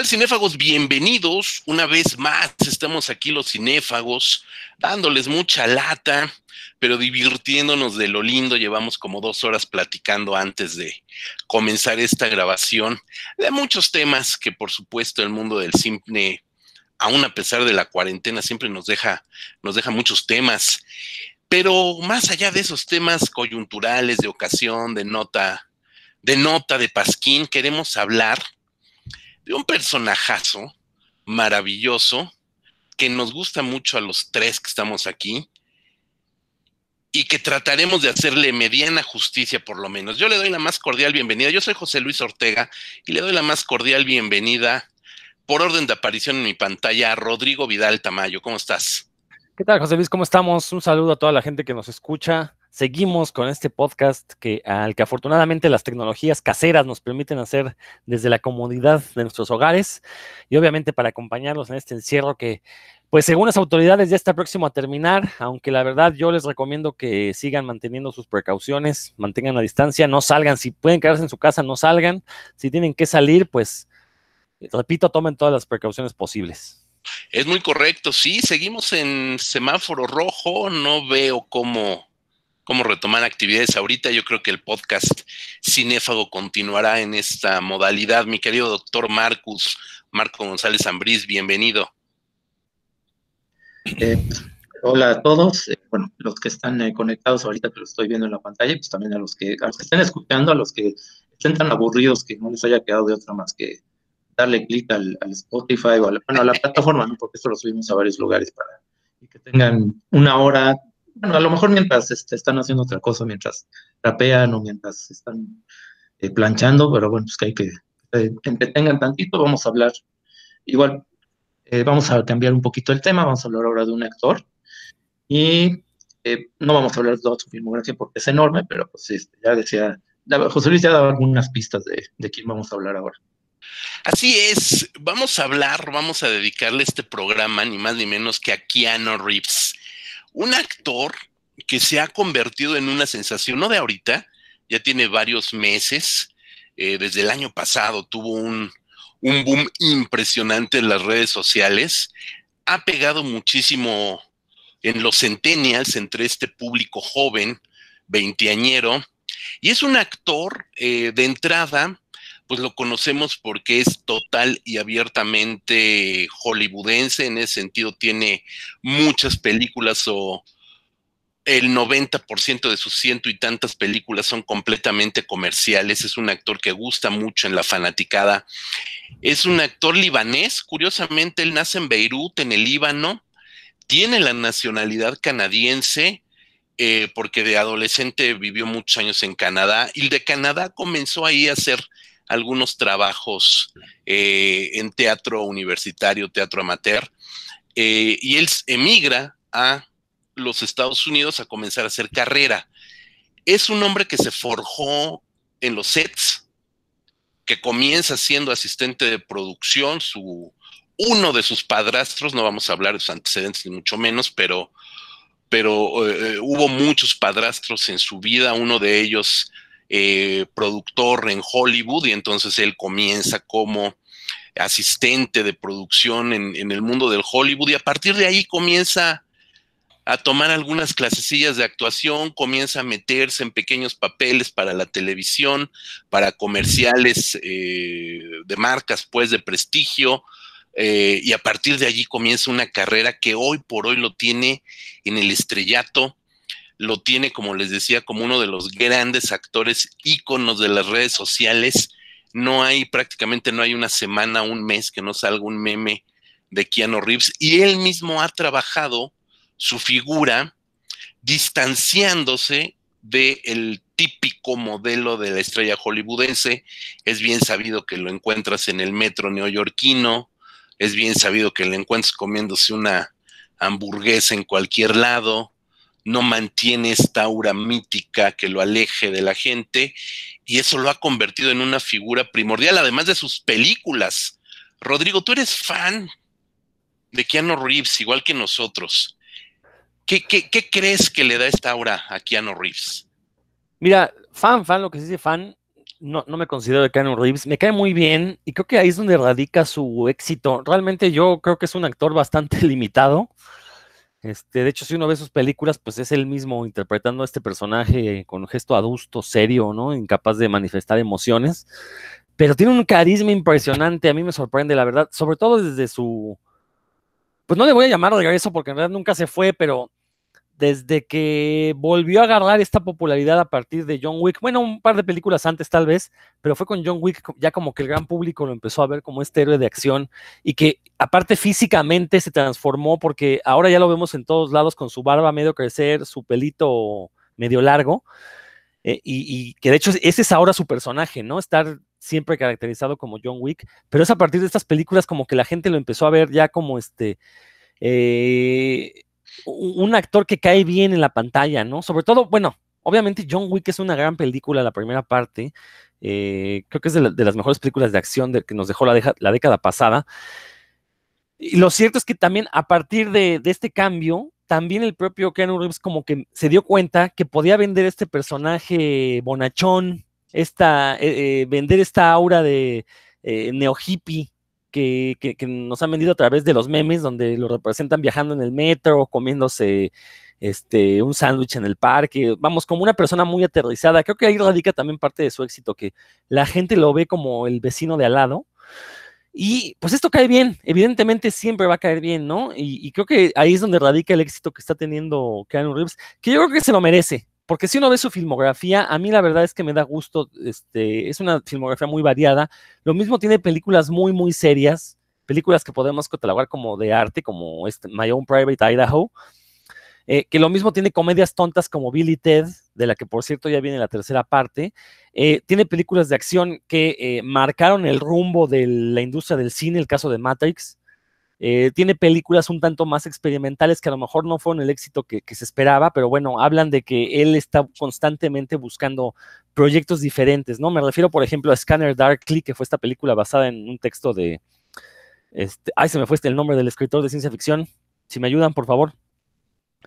tal, cinéfagos? Bienvenidos. Una vez más, estamos aquí los cinéfagos, dándoles mucha lata, pero divirtiéndonos de lo lindo. Llevamos como dos horas platicando antes de comenzar esta grabación de muchos temas que, por supuesto, el mundo del cine, aún a pesar de la cuarentena, siempre nos deja, nos deja muchos temas. Pero más allá de esos temas coyunturales, de ocasión, de nota, de nota, de pasquín, queremos hablar un personajazo maravilloso que nos gusta mucho a los tres que estamos aquí y que trataremos de hacerle mediana justicia por lo menos. Yo le doy la más cordial bienvenida. Yo soy José Luis Ortega y le doy la más cordial bienvenida por orden de aparición en mi pantalla a Rodrigo Vidal Tamayo. ¿Cómo estás? ¿Qué tal, José Luis? ¿Cómo estamos? Un saludo a toda la gente que nos escucha seguimos con este podcast que al que afortunadamente las tecnologías caseras nos permiten hacer desde la comodidad de nuestros hogares y obviamente para acompañarlos en este encierro que pues según las autoridades ya está próximo a terminar, aunque la verdad yo les recomiendo que sigan manteniendo sus precauciones, mantengan la distancia, no salgan, si pueden quedarse en su casa, no salgan, si tienen que salir, pues repito, tomen todas las precauciones posibles. Es muy correcto, sí, seguimos en semáforo rojo, no veo cómo cómo retomar actividades ahorita. Yo creo que el podcast Cinéfago continuará en esta modalidad. Mi querido doctor Marcus, Marco González Ambrís, bienvenido. Eh, hola a todos. Eh, bueno, los que están eh, conectados ahorita que lo estoy viendo en la pantalla, pues también a los que, a los que estén escuchando, a los que estén tan aburridos que no les haya quedado de otra más que darle clic al, Spotify o a la, bueno, plataforma, ¿no? porque esto lo subimos a varios lugares para que tengan una hora bueno, a lo mejor mientras este, están haciendo otra cosa, mientras rapean o mientras están eh, planchando, pero bueno, pues que hay que eh, entretengan tantito, vamos a hablar, igual, eh, vamos a cambiar un poquito el tema, vamos a hablar ahora de un actor, y no vamos a hablar de toda su filmografía porque es enorme, pero pues este, ya decía, José Luis ya dado algunas pistas de, de quién vamos a hablar ahora. Así es, vamos a hablar, vamos a dedicarle este programa ni más ni menos que a Keanu Reeves un actor que se ha convertido en una sensación, no de ahorita, ya tiene varios meses, eh, desde el año pasado tuvo un, un boom impresionante en las redes sociales, ha pegado muchísimo en los centennials, entre este público joven, veinteañero, y es un actor eh, de entrada, pues lo conocemos porque es total y abiertamente hollywoodense, en ese sentido tiene muchas películas o el 90% de sus ciento y tantas películas son completamente comerciales, es un actor que gusta mucho en la fanaticada, es un actor libanés, curiosamente él nace en Beirut, en el Líbano, tiene la nacionalidad canadiense, eh, porque de adolescente vivió muchos años en Canadá y de Canadá comenzó ahí a hacer algunos trabajos eh, en teatro universitario, teatro amateur, eh, y él emigra a los Estados Unidos a comenzar a hacer carrera. Es un hombre que se forjó en los sets, que comienza siendo asistente de producción, su, uno de sus padrastros, no vamos a hablar de sus antecedentes ni mucho menos, pero, pero eh, hubo muchos padrastros en su vida, uno de ellos eh, productor en Hollywood y entonces él comienza como asistente de producción en, el mundo del Hollywood y a partir de ahí comienza a tomar algunas clasecillas de actuación, comienza a meterse en pequeños papeles para la televisión, para comerciales eh, de marcas pues de prestigio, eh, y a partir de allí comienza una carrera que hoy por hoy lo tiene en el estrellato lo tiene, como les decía, como uno de los grandes actores íconos de las redes sociales. No hay, prácticamente no hay una semana, un mes que no salga un meme de Keanu Reeves. Y él mismo ha trabajado su figura distanciándose del típico modelo de la estrella hollywoodense. Es bien sabido que lo encuentras en el metro neoyorquino, es bien sabido que lo encuentras comiéndose una hamburguesa en cualquier lado, no mantiene esta aura mítica que lo aleje de la gente y eso lo ha convertido en una figura primordial, además de sus películas. Rodrigo, tú eres fan de Keanu Reeves, igual que nosotros. ¿Qué, crees que le da esta aura a Keanu Reeves? Mira, fan, fan, lo que se dice fan, no, no me considero de Keanu Reeves, me cae muy bien y creo que ahí es donde radica su éxito. Realmente yo creo que es un actor bastante limitado. Este, de hecho, si uno ve sus películas, pues es él mismo interpretando a este personaje con un gesto adusto, serio, ¿no? Incapaz de manifestar emociones. Pero tiene un carisma impresionante, a mí me sorprende, la verdad, sobre todo desde su. Pues no le voy a llamar regreso porque en realidad nunca se fue, pero desde que volvió a agarrar esta popularidad a partir de John Wick, bueno, un par de películas antes tal vez, pero fue con John Wick ya como que el gran público lo empezó a ver como este héroe de acción y que aparte físicamente se transformó porque ahora ya lo vemos en todos lados con su barba medio crecer, su pelito medio largo, eh, y, que de hecho ese es ahora su personaje, ¿no? Estar siempre caracterizado como John Wick, pero es a partir de estas películas como que la gente lo empezó a ver ya como este... Eh, un actor que cae bien en la pantalla, ¿no? Sobre todo, bueno, obviamente John Wick es una gran película, la primera parte. Eh, creo que es de, las mejores películas de acción que nos dejó la, la, década pasada. Y lo cierto es que también a partir de, este cambio, también el propio Keanu Reeves como que se dio cuenta que podía vender este personaje bonachón, esta, eh, eh, vender esta aura de neo hippie que, nos han vendido a través de los memes, donde lo representan viajando en el metro, comiéndose este, un sándwich en el parque, vamos, como una persona muy aterrizada. Creo que ahí radica también parte de su éxito, que la gente lo ve como el vecino de al lado. Y pues esto cae bien, evidentemente siempre va a caer bien, ¿no? Y, y creo que ahí es donde radica el éxito que está teniendo Keanu Reeves, que yo creo que se lo merece porque si uno ve su filmografía, a mí la verdad es que me da gusto, este, es una filmografía muy variada. Lo mismo tiene películas muy, muy serias, películas que podemos catalogar como de arte, como este, My Own Private Idaho, eh, que lo mismo tiene comedias tontas como Billy Ted, de la que por cierto ya viene la tercera parte. Eh, tiene películas de acción que eh, marcaron el rumbo de la industria del cine, el caso de Matrix. Eh, tiene películas un tanto más experimentales que a lo mejor no fueron el éxito que, se esperaba, pero bueno, hablan de que él está constantemente buscando proyectos diferentes, ¿no? Me refiero, por ejemplo, a Scanner Darkly, que fue esta película basada en un texto de, este, ay, se me fue este el nombre del escritor de ciencia ficción. Si me ayudan, por favor.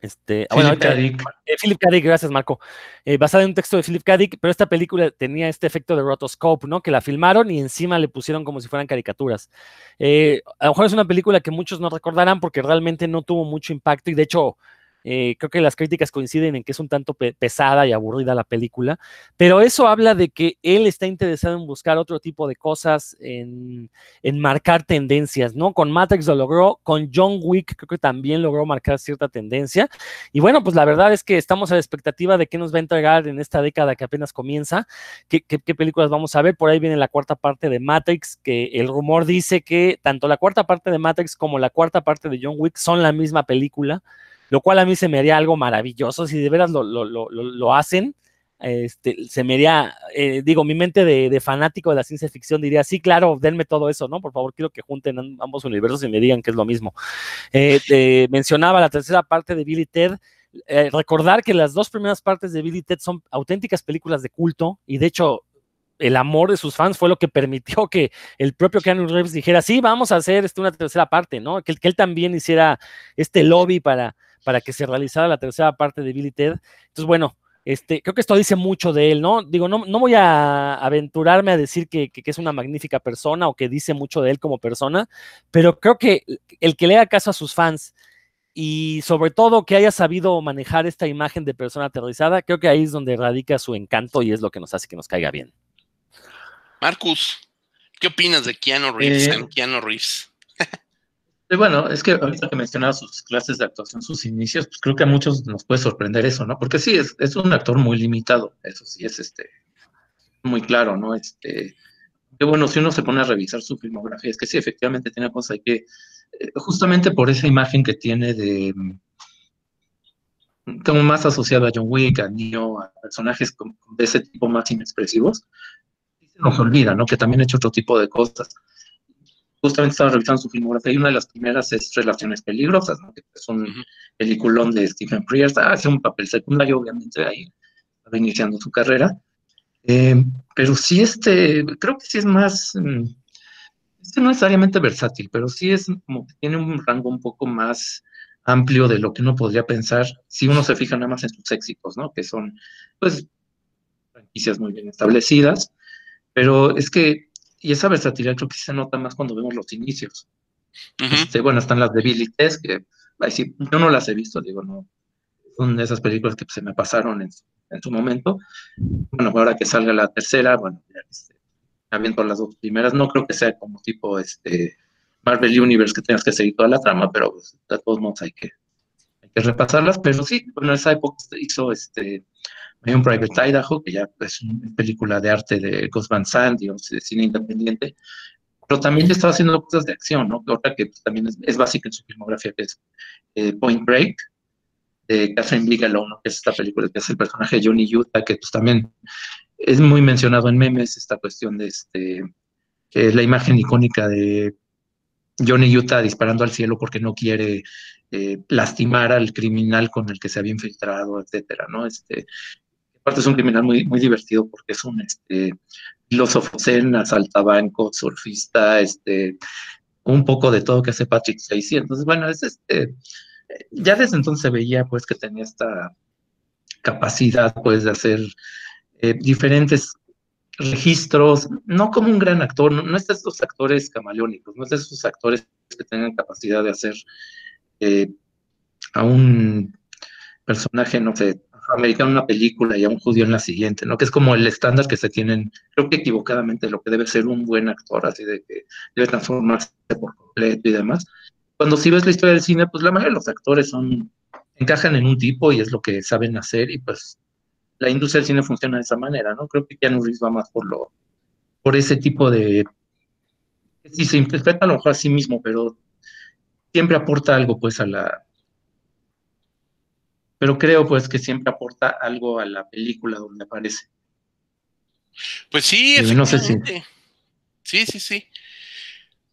Este, ah, Philip K. Dick. Eh, Philip K. Dick, gracias Marco. Eh, basada en un texto de Philip K. Dick, pero esta película tenía este efecto de rotoscope, ¿no? Que la filmaron y encima le pusieron como si fueran caricaturas. Eh, a lo mejor es una película que muchos no recordarán porque realmente no tuvo mucho impacto y de hecho eh, creo que las críticas coinciden en que es un tanto pesada y aburrida la película, pero eso habla de que él está interesado en buscar otro tipo de cosas, en, marcar tendencias, ¿no? Con Matrix lo logró, con John Wick creo que también logró marcar cierta tendencia. Y bueno, pues la verdad es que estamos a la expectativa de qué nos va a entregar en esta década que apenas comienza, qué películas vamos a ver. Por ahí viene la cuarta parte de Matrix, que el rumor dice que tanto la cuarta parte de Matrix como la cuarta parte de John Wick son la misma película lo cual a mí se me haría algo maravilloso, si de veras lo, hacen, este, se me haría, eh, digo, mi mente de, fanático de la ciencia ficción diría, sí, claro, denme todo eso, ¿no? Por favor, quiero que junten ambos universos y me digan que es lo mismo. Eh, mencionaba la tercera parte de Billy Ted, eh, recordar que las dos primeras partes de Billy Ted son auténticas películas de culto y de hecho el amor de sus fans fue lo que permitió que el propio Keanu Reeves dijera, sí, vamos a hacer este, una tercera parte, ¿no? Que él también hiciera este lobby para, para que se realizara la tercera parte de Billy Ted. Entonces, bueno, este, creo que esto dice mucho de él, ¿no? Digo, no, no voy a aventurarme a decir que, es una magnífica persona o que dice mucho de él como persona, pero creo que el que le haga caso a sus fans y sobre todo que haya sabido manejar esta imagen de persona aterrizada, creo que ahí es donde radica su encanto y es lo que nos hace que nos caiga bien. Marcus, ¿qué opinas de Keanu Reeves? Eh, Keanu Reeves? Bueno, es que ahorita que mencionaba sus clases de actuación, sus inicios, pues creo que a muchos nos puede sorprender eso, ¿no? Porque sí, es, es un actor muy limitado, eso sí es este muy claro, ¿no? Este, que bueno, si uno se pone a revisar su filmografía, es que sí, efectivamente tiene cosas que, eh, justamente por esa imagen que tiene de, como más asociado a John Wick, a Neo, a personajes de ese tipo más inexpresivos, se nos olvida, ¿no? Que también ha hecho otro tipo de cosas justamente estaba revisando su filmografía y una de las primeras es Relaciones Peligrosas, ¿no? que es un peliculón de Stephen Frears, hace un papel secundario, obviamente, ahí estaba iniciando su carrera. Eh, pero sí, este, creo que sí es más, mm, este no necesariamente versátil, pero sí es como que tiene un rango un poco más amplio de lo que uno podría pensar si uno se fija nada más en sus éxitos, ¿no? Que son, pues, franquicias muy bien establecidas, Pero es que, y esa versatilidad creo que se nota más cuando vemos los inicios. este, bueno, están las de Billy Tess, que yo no las he visto, digo, no, son de esas películas que se me pasaron en, en su momento. Bueno, ahora que salga la tercera, bueno, ya este, viendo las dos primeras, no creo que sea como tipo este Marvel Universe que tengas que seguir toda la trama, pero pues, de todos modos hay que, hay que repasarlas. Pero sí, bueno, en esa época hizo este un Private Idaho, que ya es una película de arte de Gus Van Sant, digamos, de cine independiente, pero también estaba haciendo cosas de acción, ¿no? Otra que también es, básica en su filmografía, que es eh, Point Break, de Catherine Bigelow, ¿no? que es esta película que es el personaje de Johnny Utah, que pues también es muy mencionado en memes, esta cuestión de este, que es la imagen icónica de Johnny Utah disparando al cielo porque no quiere eh, lastimar al criminal con el que se había infiltrado, etcétera, ¿no? Este, aparte es un criminal muy, muy divertido porque es un este, filósofo zen, asaltabanco, surfista, este, un poco de todo que hace Patrick Swayze. Entonces, bueno, es este, ya desde entonces veía pues que tenía esta capacidad pues de hacer eh, diferentes registros, no como un gran actor, no, es de esos actores camaleónicos, no es de esos actores que tengan capacidad de hacer eh, a un personaje, no sé, americano en una película y a un judío en la siguiente, ¿no? Que es como el estándar que se tienen, creo que equivocadamente, lo que debe ser un buen actor, así de que debe transformarse por completo y demás. Cuando si ves la historia del cine, pues la mayoría de los actores son, encajan en un tipo y es lo que saben hacer y pues la industria del cine funciona de esa manera, ¿no? Creo que Keanu Reeves va más por lo, por ese tipo de, si se interpreta a lo mejor a sí mismo, pero siempre aporta algo, pues, a la, pero creo, pues, que siempre aporta algo a la película donde aparece. Pues sí, efectivamente. No Sí, sí, sí.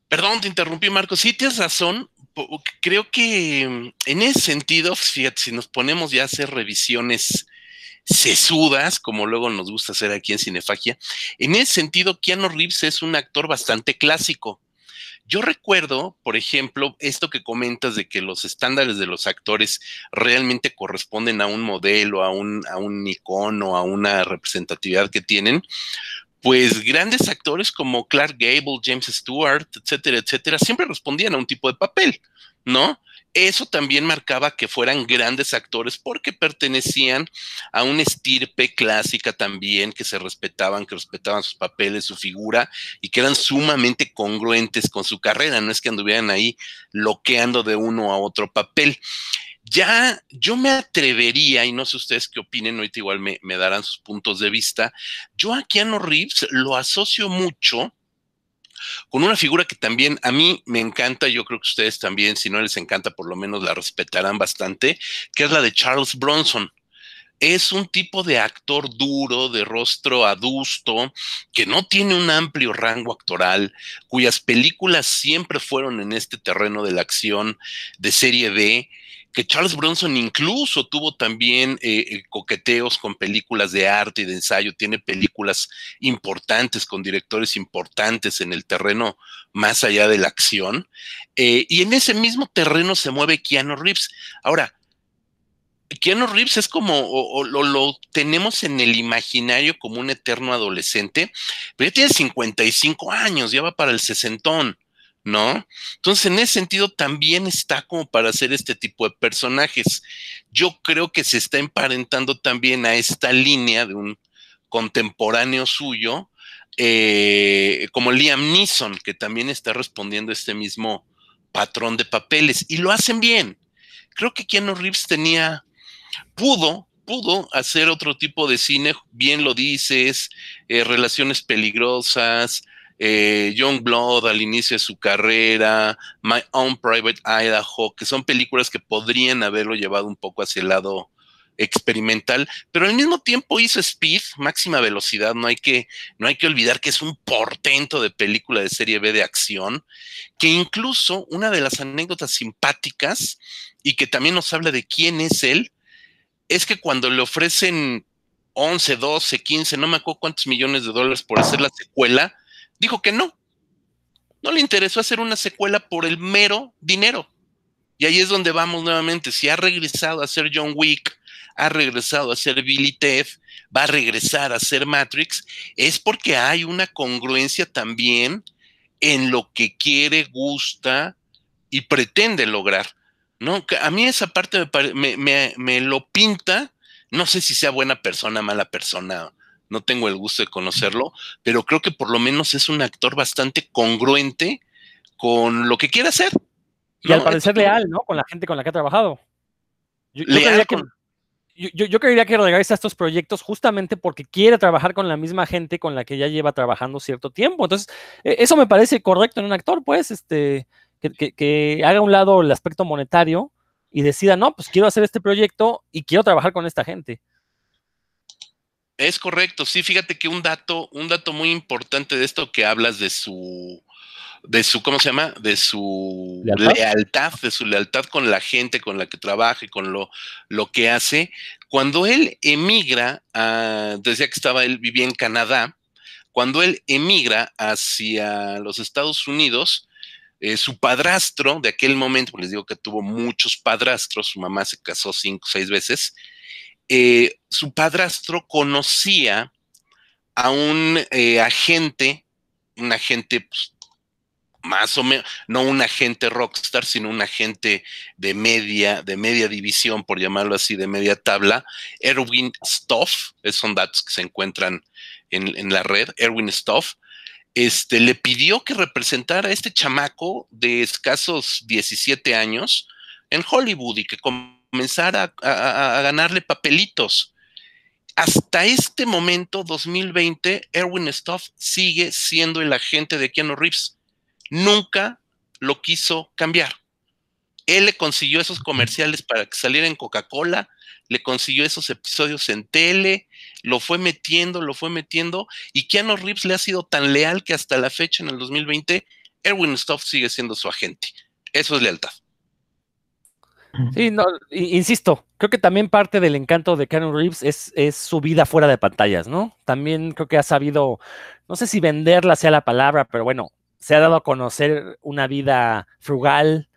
Perdón, te interrumpí, Marco. Sí, tienes razón. Creo que mm, en ese sentido, fíjate, si nos ponemos ya a hacer revisiones sesudas, como luego nos gusta hacer aquí en Cinefagia. En ese sentido, Keanu Reeves es un actor bastante clásico. Yo recuerdo, por ejemplo, esto que comentas de que los estándares de los actores realmente corresponden a un modelo, a un, a un icono, a una representatividad que tienen. Pues grandes actores como Clark Gable, James Stewart, etcétera, etcétera, siempre respondían a un tipo de papel, ¿no? Eso también marcaba que fueran grandes actores porque pertenecían a una estirpe clásica también, que se respetaban, que respetaban sus papeles, su figura y que eran sumamente congruentes con su carrera. No es que anduvieran ahí loqueando de uno a otro papel. Ya yo me atrevería, y no sé ustedes qué opinen, ahorita igual me, me darán sus puntos de vista, yo a Keanu Reeves lo asocio mucho con una figura que también a mí me encanta, yo creo que ustedes también, si no les encanta, por lo menos la respetarán bastante, que es la de Charles Bronson. Es un tipo de actor duro, de rostro adusto, que no tiene un amplio rango actoral, cuyas películas siempre fueron en este terreno de la acción de serie B, que Charles Bronson incluso tuvo también eh, eh, coqueteos con películas de arte y de ensayo, tiene películas importantes con directores importantes en el terreno más allá de la acción, eh, y en ese mismo terreno se mueve Keanu Reeves. Ahora, Keanu Reeves es como, o, lo, tenemos en el imaginario como un eterno adolescente, pero ya tiene 55 años, ya va para el sesentón. ¿No? Entonces, en ese sentido, también está como para hacer este tipo de personajes. Yo creo que se está emparentando también a esta línea de un contemporáneo suyo, eh, como Liam Neeson, que también está respondiendo a este mismo patrón de papeles, y lo hacen bien. Creo que Keanu Reeves tenía, pudo, pudo hacer otro tipo de cine, bien lo dices, eh, relaciones peligrosas, eh, Young Blood al inicio de su carrera, My Own Private Idaho, que son películas que podrían haberlo llevado un poco hacia el lado experimental, pero al mismo tiempo hizo Speed, máxima velocidad, no hay que, no hay que olvidar que es un portento de película de serie B de acción, que incluso una de las anécdotas simpáticas y que también nos habla de quién es él, es que cuando le ofrecen 11, 12, 15, no me acuerdo cuántos millones de dólares por hacer la secuela, dijo que no. No le interesó hacer una secuela por el mero dinero. Y ahí es donde vamos nuevamente. Si ha regresado a ser John Wick, ha regresado a ser Billy Ted, va a regresar a ser Matrix, es porque hay una congruencia también en lo que quiere, gusta y pretende lograr. ¿no? A mí esa parte me, me, me, lo pinta, no sé si sea buena persona, mala persona, no tengo el gusto de conocerlo, pero creo que por lo menos es un actor bastante congruente con lo que quiere hacer. Y al parecer leal, ¿no? Con la gente con la que ha trabajado. Yo, creería que, yo, creería que regresa a estos proyectos justamente porque quiere trabajar con la misma gente con la que ya lleva trabajando cierto tiempo. Entonces, e, eso me parece correcto en un actor, pues, este, que, haga a un lado el aspecto monetario y decida, no, pues quiero hacer este proyecto y quiero trabajar con esta gente. Es correcto, sí, fíjate que un dato, un dato muy importante de esto que hablas de su, de su, ¿cómo se llama? De su ¿Lealtad? de su lealtad con la gente con la que trabaja y con lo, lo que hace. Cuando él emigra, decía que estaba, él vivía en Canadá, cuando él emigra hacia los Estados Unidos, eh, su padrastro de aquel momento, les digo que tuvo muchos padrastros, su mamá se casó cinco o seis veces, eh, su padrastro conocía a un eh, agente, un agente pues, más o menos, no un agente rockstar, sino un agente de media, de media división, por llamarlo así, de media tabla, Erwin Stoff, son datos que se encuentran en, en la red, Erwin Stoff, este, le pidió que representara a este chamaco de escasos 17 años en Hollywood y que comenzara a, ganarle papelitos. Hasta este momento, 2020, Erwin Stoff sigue siendo el agente de Keanu Reeves. Nunca lo quiso cambiar. Él le consiguió esos comerciales para que saliera en Coca-Cola, le consiguió esos episodios en tele, lo fue metiendo, lo fue metiendo, y Keanu Reeves le ha sido tan leal que hasta la fecha, en el 2020, Erwin Stoff sigue siendo su agente. Eso es lealtad. Sí, no, insisto, creo que también parte del encanto de Keanu Reeves es, su vida fuera de pantallas, ¿no? También creo que ha sabido, no sé si venderla sea la palabra, pero bueno, se ha dado a conocer una vida frugal,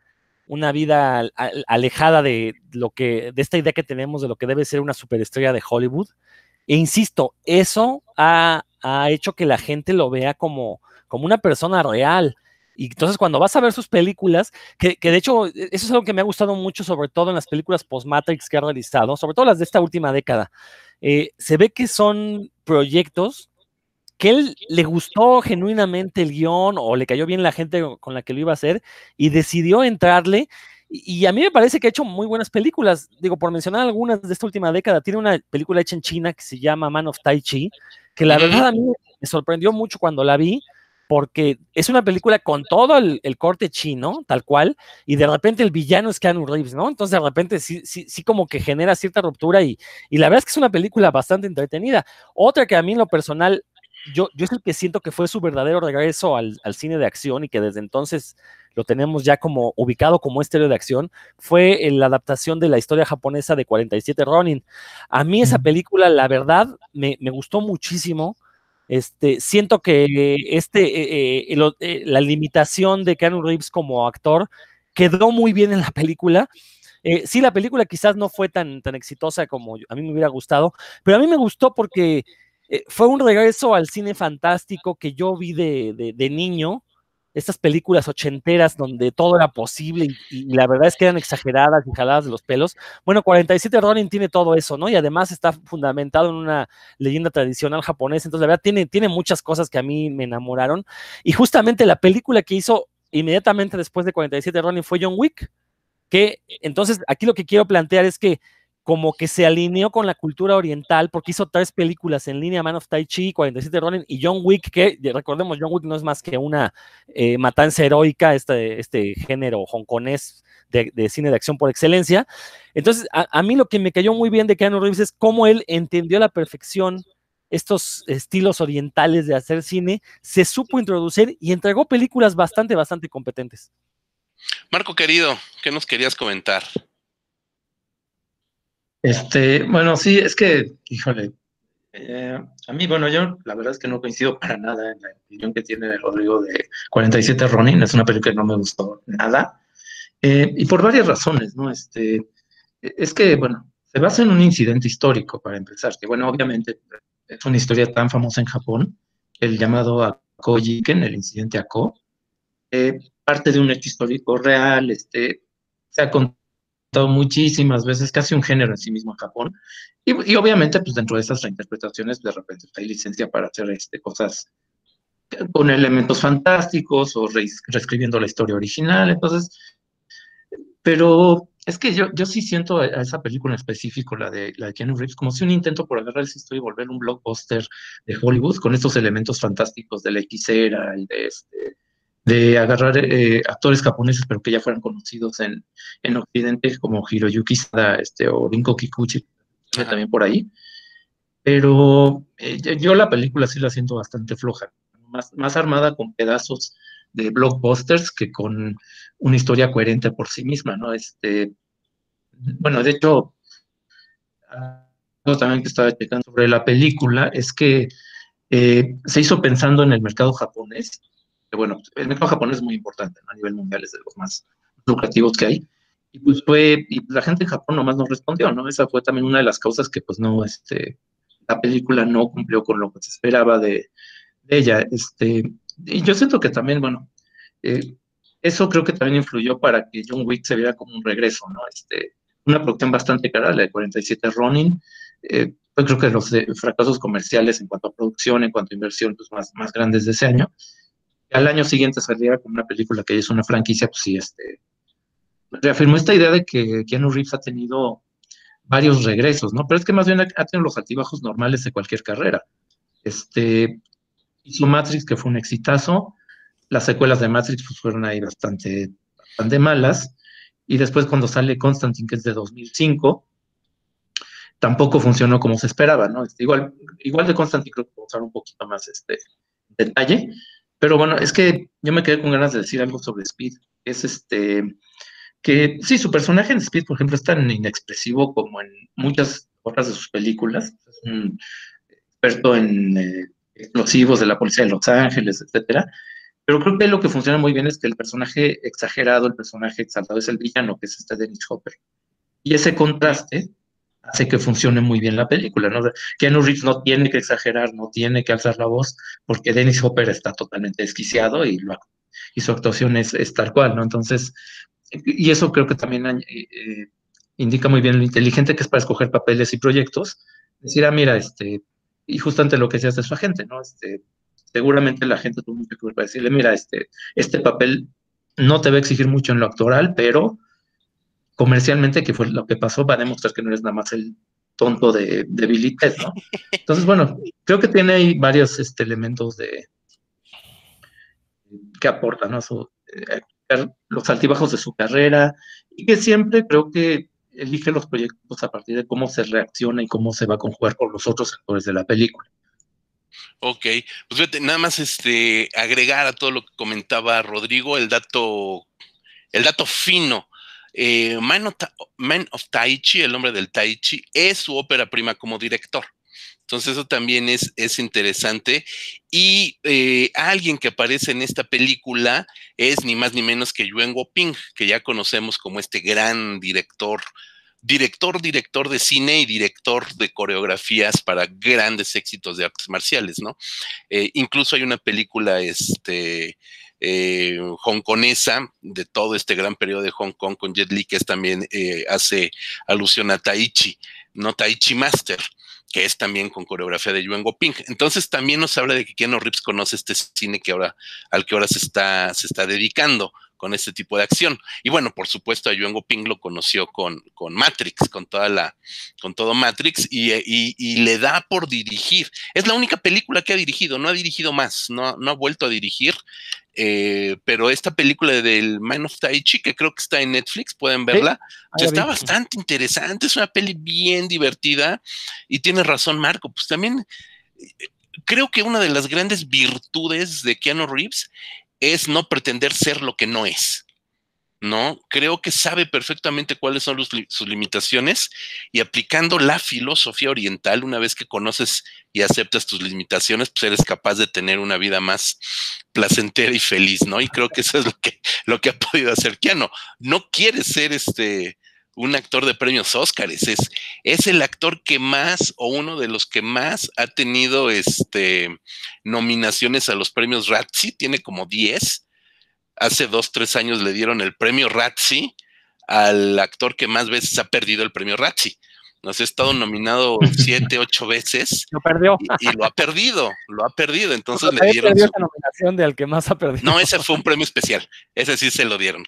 una vida alejada de lo que, de esta idea que tenemos de lo que debe ser una superestrella de Hollywood. E insisto, eso ha, hecho que la gente lo vea como una persona real. Y entonces cuando vas a ver sus películas, que, de hecho eso es algo que me ha gustado mucho, sobre todo en las películas post-Matrix que ha realizado, sobre todo las de esta última década, eh, se ve que son proyectos que él le gustó genuinamente el guion o le cayó bien la gente con la que lo iba a hacer y decidió entrarle. Y, a mí me parece que ha hecho muy buenas películas. Digo, por mencionar algunas de esta última década, tiene una película hecha en China que se llama Man of Tai Chi, que la verdad a mí me sorprendió mucho cuando la vi, porque es una película con todo el, corte chino, tal cual, y de repente el villano es Keanu Reeves, ¿no? Entonces de repente sí, sí, sí como que genera cierta ruptura y, y la verdad es que es una película bastante entretenida. Otra que a mí en lo personal yo, yo es el que siento que fue su verdadero regreso al, cine de acción y que desde entonces lo tenemos ya como ubicado como estéreo de acción, fue la adaptación de la historia japonesa de 47 Ronin. A mí esa película, la verdad, me, gustó muchísimo. Este, siento que este, eh, eh, eh, la limitación de Keanu Reeves como actor quedó muy bien en la película. sí, la película quizás no fue tan, tan exitosa como a mí me hubiera gustado, pero a mí me gustó porque eh, fue un regreso al cine fantástico que yo vi de, niño, estas películas ochenteras donde todo era posible y, la verdad es que eran exageradas y jaladas de los pelos. Bueno, 47 Ronin tiene todo eso, ¿no? Y además está fundamentado en una leyenda tradicional japonesa, entonces la verdad tiene, tiene muchas cosas que a mí me enamoraron. Y justamente la película que hizo inmediatamente después de 47 Ronin fue John Wick, que entonces aquí lo que quiero plantear es que como que se alineó con la cultura oriental, porque hizo tres películas en línea, Man of Tai Chi, 47 Ronin y John Wick, que recordemos, John Wick no es más que una eh, matanza heroica, este, este género hongkonés de, cine de acción por excelencia. Entonces, a, mí lo que me cayó muy bien de Keanu Reeves es cómo él entendió a la perfección estos estilos orientales de hacer cine, se supo introducir y entregó películas bastante, bastante competentes. Marco querido, ¿qué nos querías comentar? Este, bueno, sí, es que, híjole, eh, a mí, bueno, yo la verdad es que no coincido para nada en la opinión que tiene Rodrigo de 47 Ronin, es una película que no me gustó nada, eh, y por varias razones, ¿no? Este, es que, bueno, se basa en un incidente histórico, para empezar, que bueno, obviamente es una historia tan famosa en Japón, el llamado Ako Jiken, el incidente Ako, eh, parte de un hecho histórico real, este, se ha contado muchísimas veces, casi un género en sí mismo en Japón, y, obviamente pues dentro de esas reinterpretaciones de repente hay licencia para hacer este, cosas con elementos fantásticos o reescribiendo la historia original, entonces, pero es que yo, yo sí siento a, esa película en específico, la de, la de Keanu Reeves, como si un intento por agarrar esa historia y volver un blockbuster de Hollywood con estos elementos fantásticos de la hechicera y de, este, de agarrar eh, actores japoneses, pero que ya fueran conocidos en, en Occidente, como Hiroyuki Sada este, o Rinko Kikuchi, también por ahí. Pero eh, yo la película sí la siento bastante floja, más, más armada con pedazos de blockbusters que con una historia coherente por sí misma, ¿no? Este, bueno, de hecho, algo también que estaba checando sobre la película es que eh, se hizo pensando en el mercado japonés, bueno, el mercado japonés es muy importante a nivel mundial, es de los más lucrativos que hay, y pues fue, y la gente en Japón nomás no respondió, ¿no? Esa fue también una de las causas que pues no, este, la película no cumplió con lo que se esperaba de, de ella, este, y yo siento que también, bueno, eh, eso creo que también influyó para que John Wick se viera como un regreso, ¿no? Este, una producción bastante cara, la de 47 Ronin. Eh, pues creo que los eh, fracasos comerciales en cuanto a producción, en cuanto a inversión, pues más, más grandes de ese año. Al año siguiente saliera como una película que es una franquicia, pues sí, este, reafirmó esta idea de que Keanu Reeves ha tenido varios regresos, ¿no? Pero es que más bien ha, tenido los altibajos normales de cualquier carrera. Este, hizo Matrix, que fue un exitazo, las secuelas de Matrix pues, fueron ahí bastante, bastante malas. Y después cuando sale Constantine, que es de 2005, tampoco funcionó como se esperaba, ¿no? Este, igual, igual de Constantine creo que usar un poquito más este detalle. Pero bueno, es que yo me quedé con ganas de decir algo sobre Speed. Es este, que sí, su personaje en Speed, por ejemplo, es tan inexpresivo como en muchas otras de sus películas. Es un experto en eh, explosivos de la policía de Los Ángeles, etcétera. Pero creo que lo que funciona muy bien es que el personaje exagerado, el personaje exaltado es el villano, que es este Dennis Hopper. Y ese contraste hace que funcione muy bien la película, ¿no? Keanu Reeves no tiene que exagerar, no tiene que alzar la voz, porque Dennis Hopper está totalmente desquiciado y, y su actuación es, tal cual, ¿no? Entonces, y eso creo que también eh, eh, indica muy bien lo inteligente que es para escoger papeles y proyectos. Decir, ah, mira, este, y justamente lo que decías de su agente, ¿no? Este, seguramente la gente tuvo mucho que ver para decirle, mira, este, este papel no te va a exigir mucho en lo actoral, pero comercialmente, que fue lo que pasó, va a demostrar que no eres nada más el tonto de, ¿no? Entonces, bueno, creo que tiene ahí varios este, elementos de que aportan, ¿no? Eh, los altibajos de su carrera y que siempre creo que elige los proyectos a partir de cómo se reacciona y cómo se va a conjugar con los otros actores de la película. Ok, pues fíjate, nada más este, agregar a todo lo que comentaba Rodrigo, el dato, el dato fino. Eh, Man, of, Taichi, el nombre del Taichi, es su ópera prima como director. Entonces eso también es, es interesante. Y eh, alguien que aparece en esta película es ni más ni menos que Yuen Ping, que ya conocemos como este gran director director, director de cine y director de coreografías para grandes éxitos de artes marciales, ¿no? Eh, incluso hay una película, este, eh, hongkonesa de todo este gran periodo de Hong Kong con Jet Li, que es también eh, hace alusión a Taichi, no Taichi Master que es también con coreografía de Yuan Ping. Entonces también nos habla de que Keanu Reeves conoce este cine que ahora, al que ahora se está, se está dedicando con este tipo de acción. Y bueno, por supuesto, a Yuan Ping lo conoció con, con Matrix, con toda la, con todo Matrix, y, le da por dirigir. Es la única película que ha dirigido, no ha dirigido más, no, no ha vuelto a dirigir. Eh, pero esta película del Man of Tai Chi, que creo que está en Netflix, pueden verla, está bastante interesante, es una peli bien divertida y tiene razón Marco, pues también eh, creo que una de las grandes virtudes de Keanu Reeves es no pretender ser lo que no es. ¿no? Creo que sabe perfectamente cuáles son sus limitaciones y aplicando la filosofía oriental, una vez que conoces y aceptas tus limitaciones, pues eres capaz de tener una vida más placentera y feliz, ¿no? Y creo que eso es lo que, lo que ha podido hacer Keanu. No quiere ser este un actor de premios Óscares, es, es el actor que más o uno de los que más ha tenido este, nominaciones a los premios Razzie, tiene como 10. Hace dos, tres años le dieron el premio Razzie al actor que más veces ha perdido el premio Razzie. Nos ha estado nominado siete, ocho veces. Lo perdió. Y, lo ha perdido, lo ha perdido. Entonces le dieron. Perdió nominación de al que más ha perdido. No, ese fue un premio especial. Ese sí se lo dieron.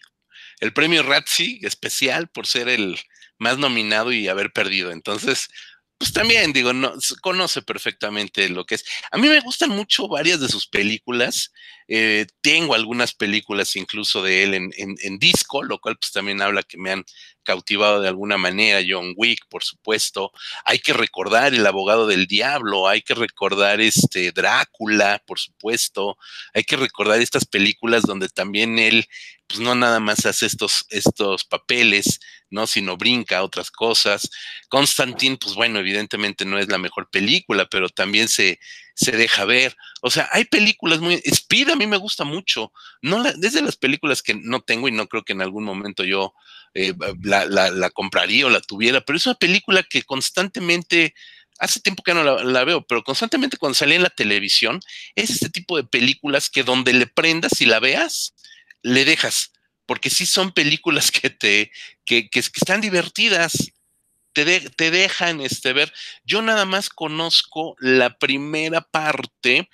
El premio Razzie especial por ser el más nominado y haber perdido. Entonces, pues también digo, no, conoce perfectamente lo que es. A mí me gustan mucho varias de sus películas. Eh, tengo algunas películas incluso de él en, en, disco, lo cual pues también habla que me han cautivado de alguna manera. John Wick, por supuesto. Hay que recordar El abogado del diablo, hay que recordar este Drácula, por supuesto. Hay que recordar estas películas donde también él pues no nada más hace estos, estos papeles, ¿no? Sino brinca otras cosas. Constantine, pues bueno, evidentemente no es la mejor película, pero también se, se deja ver. O sea, hay películas muy... Speed a mí me gusta mucho. No desde las películas que no tengo y no creo que en algún momento yo eh, la, la, compraría o la tuviera, pero es una película que constantemente hace tiempo que no la, la, veo, pero constantemente cuando salía en la televisión, es este tipo de películas que donde le prendas y la veas, le dejas, porque sí son películas que te, que, que, están divertidas, te, te, dejan este, ver. Yo nada más conozco la primera parte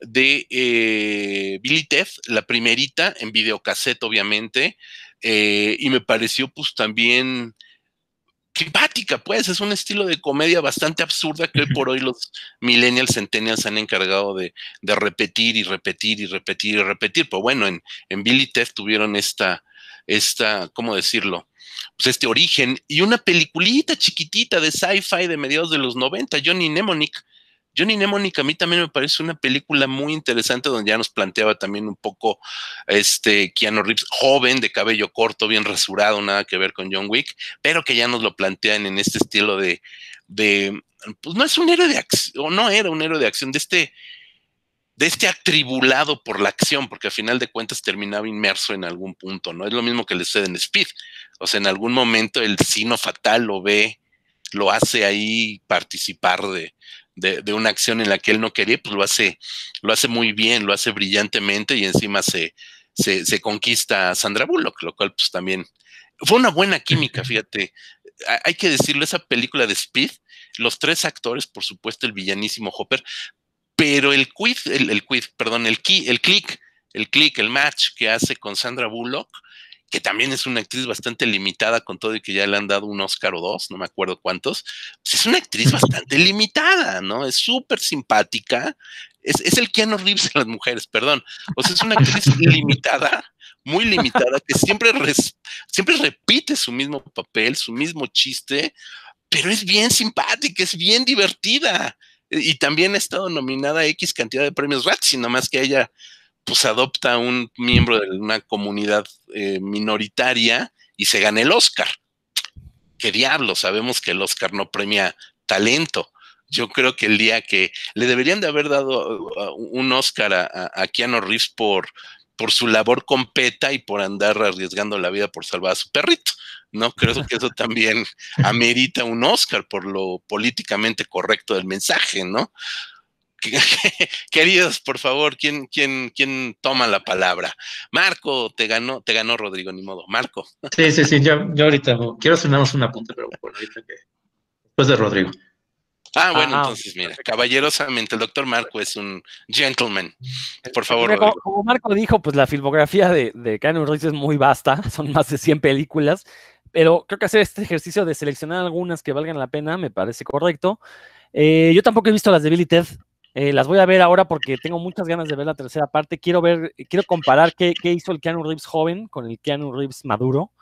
de eh, Billy Teth, la primerita, en videocassette, obviamente, eh, y me pareció pues también simpática, pues, es un estilo de comedia bastante absurda que hoy por hoy los millennials, centennials han encargado de, repetir y repetir y repetir y repetir. Pero bueno, en, en Billy Ted tuvieron esta, esta, ¿cómo decirlo? Pues este origen y una peliculita chiquitita de sci-fi de mediados de los 90, Johnny Mnemonic, Johnny Mnemonic a mí también me parece una película muy interesante donde ya nos planteaba también un poco este Keanu Reeves joven, de cabello corto, bien rasurado, nada que ver con John Wick, pero que ya nos lo plantean en este estilo de, de pues no es un héroe de acción, o no era un héroe de acción, de este, de este atribulado por la acción, porque al final de cuentas terminaba inmerso en algún punto, ¿no? Es lo mismo que le sucede en Speed. O sea, en algún momento el sino fatal lo ve, lo hace ahí participar de, de, una acción en la que él no quería, pues lo hace, lo hace muy bien, lo hace brillantemente y encima se, se, conquista a Sandra Bullock, lo cual pues también fue una buena química, fíjate. Hay que decirlo, esa película de Speed, los tres actores, por supuesto, el villanísimo Hopper, pero el quid, el, el quid, perdón, el, key, el click, el click, el match que hace con Sandra Bullock, que también es una actriz bastante limitada con todo y que ya le han dado un Oscar o dos, no me acuerdo cuántos, pues es una actriz bastante limitada, ¿no? Es súper simpática, es, es, el Keanu Reeves de las mujeres, perdón, o sea, es una actriz limitada, muy limitada, que siempre, siempre repite su mismo papel, su mismo chiste, pero es bien simpática, es bien divertida. Y también ha estado nominada a X cantidad de premios Razzie, nomás que ella pues adopta un miembro de una comunidad eh, minoritaria y se gana el Oscar. ¿Qué diablo? Sabemos que el Oscar no premia talento. Yo creo que el día que le deberían de haber dado uh, un Oscar a, a Keanu Reeves por, por su labor completa y por andar arriesgando la vida por salvar a su perrito. ¿no? Creo que eso también amerita un Oscar por lo políticamente correcto del mensaje, ¿no? Queridos, por favor, ¿quién, quién, quién toma la palabra? Marco, te ganó, te ganó Rodrigo, ni modo. Marco. Sí, sí, sí, yo, yo ahorita quiero hacernos una punta, pero bueno, ahorita que después de Rodrigo. Ah, bueno, ah, entonces mira, caballerosamente, el doctor Marco es un gentleman. Por favor, Rodrigo. Como, Marco dijo, pues la filmografía de, de Keanu Reeves es muy vasta, son más de 100 películas, pero creo que hacer este ejercicio de seleccionar algunas que valgan la pena me parece correcto. Eh, yo tampoco he visto las de Billy Ted, eh, las voy a ver ahora porque tengo muchas ganas de ver la tercera parte. Quiero ver, quiero comparar qué, hizo el Keanu Reeves joven con el Keanu Reeves maduro.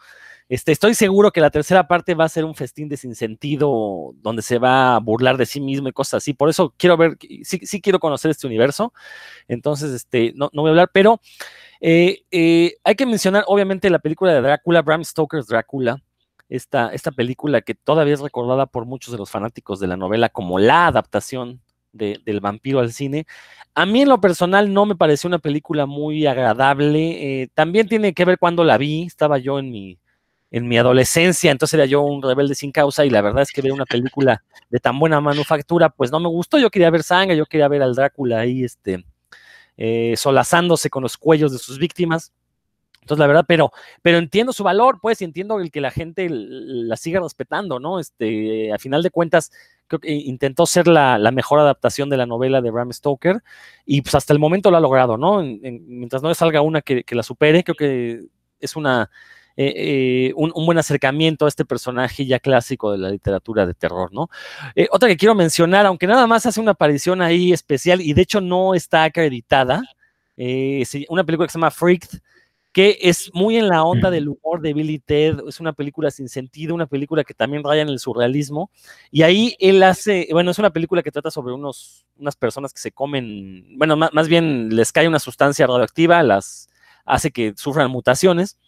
Este, estoy seguro que la tercera parte va a ser un festín de sinsentido donde se va a burlar de sí mismo y cosas así. Por eso quiero ver, sí, quiero conocer este universo. Entonces, este, no, no voy a hablar, pero eh, eh, hay que mencionar, obviamente, la película de Drácula, Bram Stoker's Drácula. Esta, esta película que todavía es recordada por muchos de los fanáticos de la novela como la adaptación del vampiro al cine. A mí en lo personal no me pareció una película muy agradable. Eh, también tiene que ver cuando la vi. Estaba yo en mi, en mi adolescencia, entonces era yo un rebelde sin causa y la verdad es que ver una película de tan buena manufactura, pues no me gustó, yo quería ver sangre, yo quería ver al Drácula ahí, este, eh, solazándose con los cuellos de sus víctimas. Entonces, la verdad, pero, pero entiendo su valor, pues, y entiendo el que la gente la siga respetando, ¿no? Este, a final de cuentas, creo que intentó ser la, mejor adaptación de la novela de Bram Stoker, y pues hasta el momento lo ha logrado, ¿no? mientras no salga una que, la supere, creo que es una, eh, eh, un, buen acercamiento a este personaje ya clásico de la literatura de terror, ¿no? Eh, otra que quiero mencionar, aunque nada más hace una aparición ahí especial y de hecho no está acreditada, una película que se llama Freaked, que es muy en la onda del humor de Billy Ted, es una película sin sentido, una película que también raya en el surrealismo, y ahí él hace, bueno, es una película que trata sobre unos, unas personas que se comen, bueno, más, bien les cae una sustancia radioactiva, las hace que sufran mutaciones,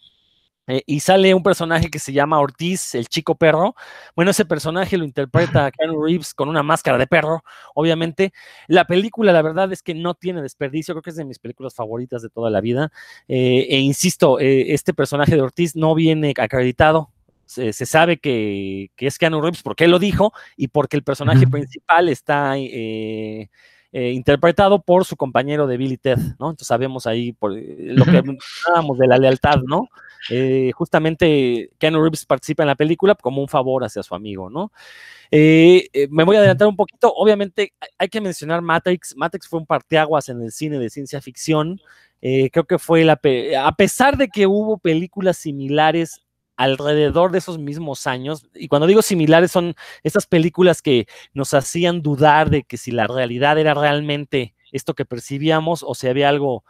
eh, y sale un personaje que se llama Ortiz, el chico perro. Bueno, ese personaje lo interpreta Keanu Reeves con una máscara de perro, obviamente. La película, la verdad es que no tiene desperdicio, creo que es de mis películas favoritas de toda la vida. Eh, e insisto, eh, este personaje de Ortiz no viene acreditado. Se, sabe que, es Keanu Reeves porque él lo dijo y porque el personaje principal está interpretado por su compañero de Billy Ted, ¿no? Entonces sabemos ahí por, lo que hablábamos de la lealtad, ¿no? Eh, justamente Keanu Reeves participa en la película como un favor hacia su amigo, ¿no? Eh, eh, me voy a adelantar un poquito, obviamente hay que mencionar Matrix, Matrix fue un parteaguas en el cine de ciencia ficción, creo que fue la, a pesar de que hubo películas similares alrededor de esos mismos años, y cuando digo similares son estas películas que nos hacían dudar de que si la realidad era realmente esto que percibíamos o si había algo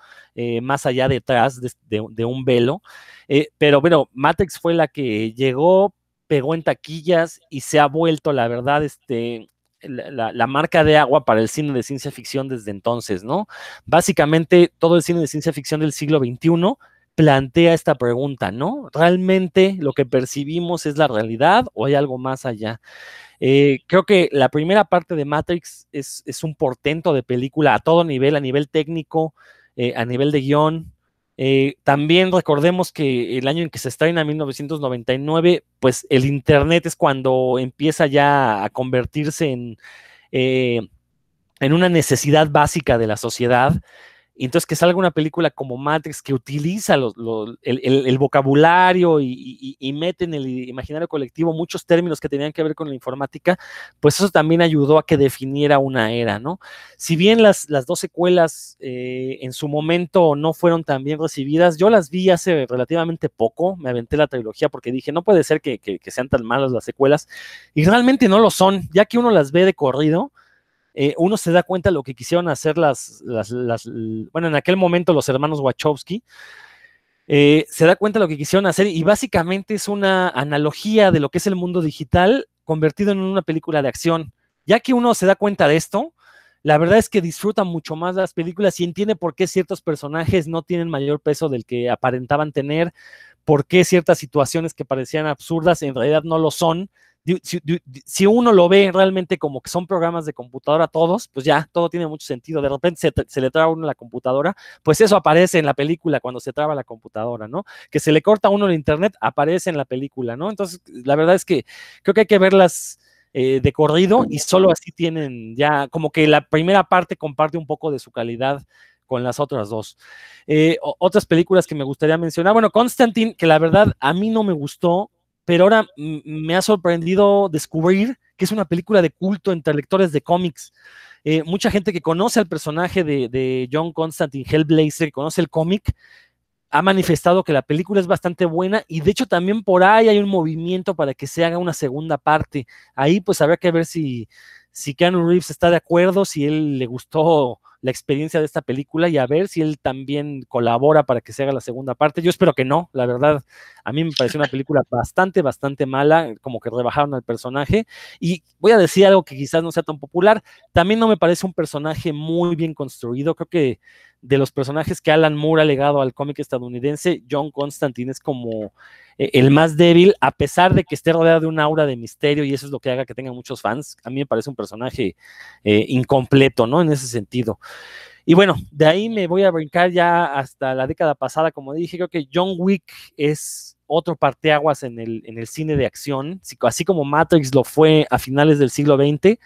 más allá detrás de un velo. Eh, pero bueno, Matrix fue la que llegó, pegó en taquillas y se ha vuelto, la verdad, este, la, marca de agua para el cine de ciencia ficción desde entonces, ¿no? Básicamente todo el cine de ciencia ficción del siglo XXI plantea esta pregunta, ¿no? ¿Realmente lo que percibimos es la realidad o hay algo más allá? Eh, creo que la primera parte de Matrix es, un portento de película a todo nivel, a nivel técnico, eh, a nivel de guion, eh, también recordemos que el año en que se estrena, 1999, pues el Internet es cuando empieza ya a convertirse en, en una necesidad básica de la sociedad y entonces que salga una película como Matrix que utiliza el, vocabulario y, mete en el imaginario colectivo muchos términos que tenían que ver con la informática, pues eso también ayudó a que definiera una era, ¿no? Si bien las, las dos secuelas eh, en su momento no fueron tan bien recibidas, yo las vi hace relativamente poco, me aventé la trilogía porque dije, no puede ser que, que sean tan malas las secuelas, y realmente no lo son, ya que uno las ve de corrido eh, uno se da cuenta de lo que quisieron hacer las, las, bueno, en aquel momento los hermanos Wachowski, eh, se da cuenta de lo que quisieron hacer y básicamente es una analogía de lo que es el mundo digital convertido en una película de acción. Ya que uno se da cuenta de esto, la verdad es que disfruta mucho más las películas y entiende por qué ciertos personajes no tienen mayor peso del que aparentaban tener, por qué ciertas situaciones que parecían absurdas en realidad no lo son, si, uno lo ve realmente como que son programas de computadora todos, pues ya todo tiene mucho sentido. De repente se, le traba uno la computadora, pues eso aparece en la película cuando se traba la computadora, ¿no? Que se le corta a uno el internet, aparece en la película, ¿no? Entonces, la verdad es que creo que hay que verlas eh, de corrido y solo así tienen ya, como que la primera parte comparte un poco de su calidad con las otras dos. Eh, otras películas que me gustaría mencionar, bueno, Constantine, que la verdad a mí no me gustó, pero ahora me ha sorprendido descubrir que es una película de culto entre lectores de cómics. Eh, mucha gente que conoce al personaje de, John Constantine Hellblazer, que conoce el cómic, ha manifestado que la película es bastante buena y de hecho también por ahí hay un movimiento para que se haga una segunda parte. Ahí pues habrá que ver si, si Keanu Reeves está de acuerdo, si él le gustó la experiencia de esta película y a ver si él también colabora para que se haga la segunda parte. Yo espero que no, la verdad, a mí me pareció una película bastante, bastante mala, como que rebajaron al personaje. Y voy a decir algo que quizás no sea tan popular, también no me parece un personaje muy bien construido, creo que de los personajes que Alan Moore ha legado al cómic estadounidense, John Constantine es como eh, el más débil, a pesar de que esté rodeado de un aura de misterio y eso es lo que haga que tenga muchos fans. A mí me parece un personaje eh, incompleto, ¿no? En ese sentido. Y bueno, de ahí me voy a brincar ya hasta la década pasada, como dije, creo que John Wick es otro parteaguas en el cine de acción, así como Matrix lo fue a finales del siglo XX,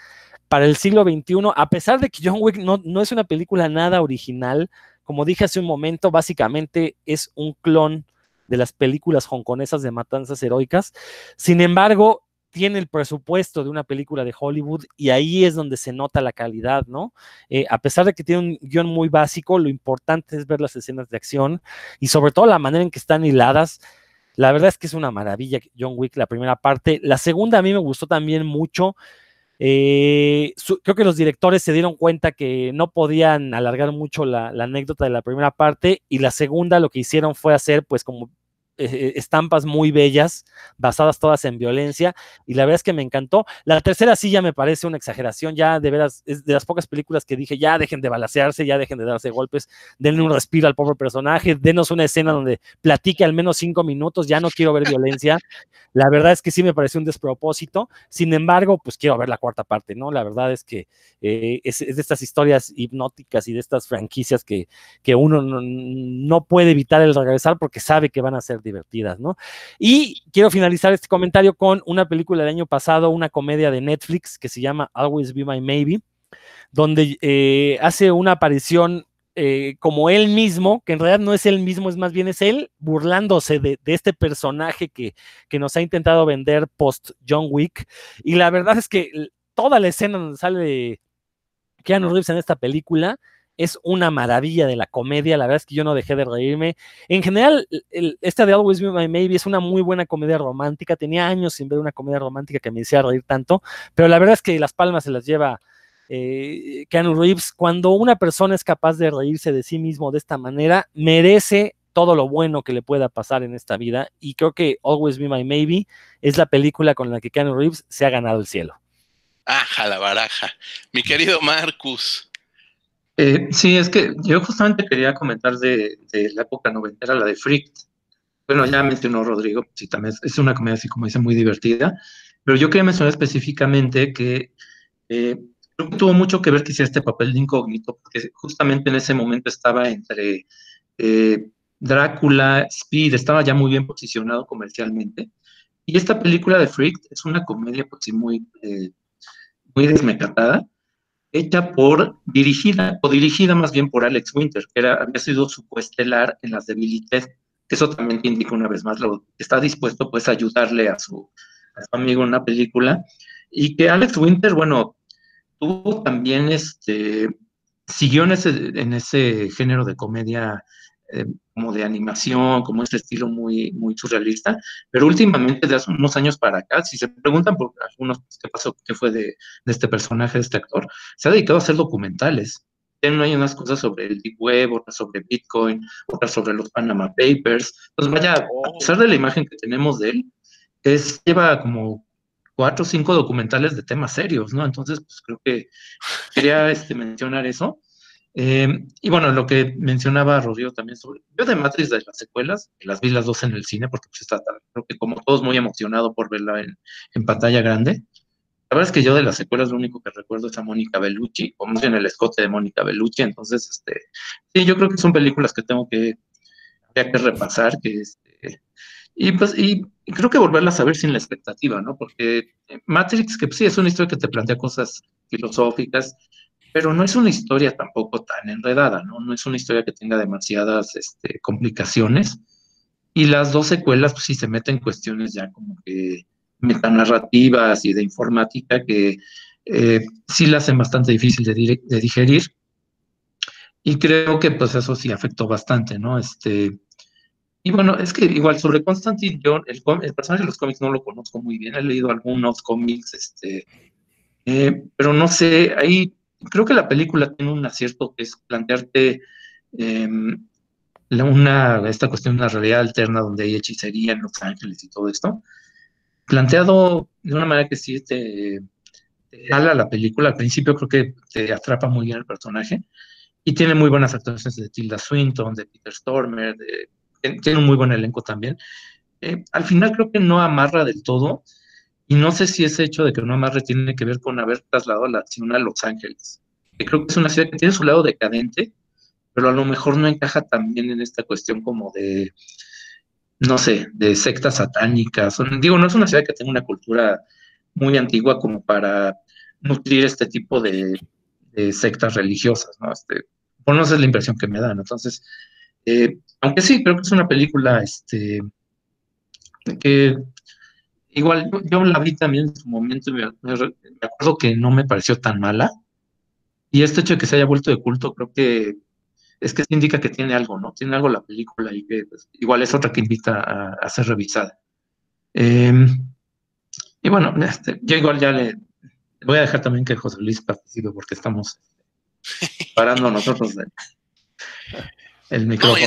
para el siglo XXI, a pesar de que John Wick no, es una película nada original, como dije hace un momento, básicamente es un clon de las películas hongkonesas de matanzas heroicas. Sin embargo, tiene el presupuesto de una película de Hollywood y ahí es donde se nota la calidad, ¿no? Eh, a pesar de que tiene un guion muy básico, lo importante es ver las escenas de acción y sobre todo la manera en que están hiladas. La verdad es que es una maravilla John Wick, la primera parte. La segunda a mí me gustó también mucho. Eh, creo que los directores se dieron cuenta que no podían alargar mucho la, la, anécdota de la primera parte y la segunda lo que hicieron fue hacer pues como eh, estampas muy bellas, basadas todas en violencia, y la verdad es que me encantó. La tercera sí ya me parece una exageración, ya de veras, es de las pocas películas que dije, ya dejen de balasearse, ya dejen de darse golpes, denle un respiro al pobre personaje, denos una escena donde platique al menos cinco minutos, ya no quiero ver violencia. La verdad es que sí me pareció un despropósito, sin embargo, pues quiero ver la cuarta parte, ¿no? La verdad es que eh, es, de estas historias hipnóticas y de estas franquicias que, que uno no, no puede evitar el regresar porque sabe que van a ser divertidas, ¿no? Y quiero finalizar este comentario con una película del año pasado, una comedia de Netflix que se llama Always Be My Maybe, donde eh, hace una aparición eh, como él mismo, que en realidad no es él mismo, es más bien es él burlándose de, este personaje que, que, nos ha intentado vender post John Wick. Y la verdad es que toda la escena donde sale Keanu Reeves en esta película es una maravilla de la comedia, la verdad es que yo no dejé de reírme. En general, esta de Always Be My Maybe es una muy buena comedia romántica, tenía años sin ver una comedia romántica que me hiciera reír tanto, pero la verdad es que las palmas se las lleva eh, Keanu Reeves. Cuando una persona es capaz de reírse de sí mismo de esta manera, merece todo lo bueno que le pueda pasar en esta vida y creo que Always Be My Maybe es la película con la que Keanu Reeves se ha ganado el cielo. Aja la baraja. Mi querido Marcus. Eh, sí, es que yo justamente quería comentar de, la época noventera, la de Freak. Bueno, ya mencionó Rodrigo, sí, también es, una comedia así como dice muy divertida, pero yo quería mencionar específicamente que eh, creo que tuvo mucho que ver que hiciera este papel de incógnito, porque justamente en ese momento estaba entre eh, Drácula, Speed, estaba ya muy bien posicionado comercialmente, y esta película de Freak es una comedia pues muy, muy desmecatada, hecha por, dirigida, o dirigida más bien por Alex Winter, que era, había sido su coestelar en las debilidades, que eso también indica una vez más, lo, está dispuesto pues a ayudarle a su, a su amigo en una película, y que Alex Winter, bueno, tuvo también, este, siguió en ese, en ese género de comedia eh, como de animación, como este estilo muy, muy surrealista, pero últimamente, de hace unos años para acá, si se preguntan por algunos pues, qué pasó, qué fue de, este personaje, de este actor, se ha dedicado a hacer documentales. Tiene unas cosas sobre el Deep Web, otras sobre Bitcoin, otras sobre los Panama Papers. Entonces, vaya, a oh. pesar de la imagen que tenemos de él, es, lleva como cuatro o cinco documentales de temas serios, ¿no? Entonces, pues creo que quería este, mencionar eso. Eh, y bueno, lo que mencionaba Rodrigo también sobre. Yo de Matrix de las secuelas, las vi las dos en el cine, porque pues está, creo que como todos muy emocionado por verla en, pantalla grande. La verdad es que yo de las secuelas lo único que recuerdo es a Mónica Bellucci, o más bien el escote de Mónica Bellucci. Entonces, este, sí, yo creo que son películas que tengo que, que repasar, que este, y pues, y creo que volverlas a ver sin la expectativa, ¿no? Porque Matrix, que sí es una historia que te plantea cosas filosóficas, pero no es una historia tampoco tan enredada, ¿no? No es una historia que tenga demasiadas este, complicaciones. Y las dos secuelas, pues sí se meten cuestiones ya como que metanarrativas y de informática que eh, sí la hacen bastante difícil de, de, digerir. Y creo que pues eso sí afectó bastante, ¿no? Este, y bueno, es que igual sobre Constantine, yo el, el personaje de los cómics no lo conozco muy bien, he leído algunos cómics, este, eh, pero no sé, ahí creo que la película tiene un acierto que es plantearte em, una, esta cuestión de una realidad alterna donde hay hechicería en Los Ángeles y todo esto, planteado de una manera que sí te, te la película. Al principio creo que te atrapa muy bien el personaje y tiene muy buenas actuaciones de Tilda Swinton, de Peter Stormer, tiene un muy buen elenco también. Eh, al final creo que no amarra del todo, y no sé si ese hecho de que no amarre tiene que ver con haber trasladado la acción a Los Ángeles. Que creo que es una ciudad que tiene su lado decadente, pero a lo mejor no encaja también en esta cuestión como de, no sé, de sectas satánicas. Digo, no es una ciudad que tenga una cultura muy antigua como para nutrir este tipo de, sectas religiosas, ¿no? Este, por no es la impresión que me dan. Entonces, eh, aunque sí, creo que es una película este, que igual yo, la vi también en su momento y me, acuerdo que no me pareció tan mala. Y este hecho de que se haya vuelto de culto, creo que es que indica que tiene algo, ¿no? Tiene algo la película y que pues, igual es otra que invita a, ser revisada. Em, y bueno, este, yo igual ya le voy a dejar también que José Luis participe porque estamos parando nosotros el, micrófono.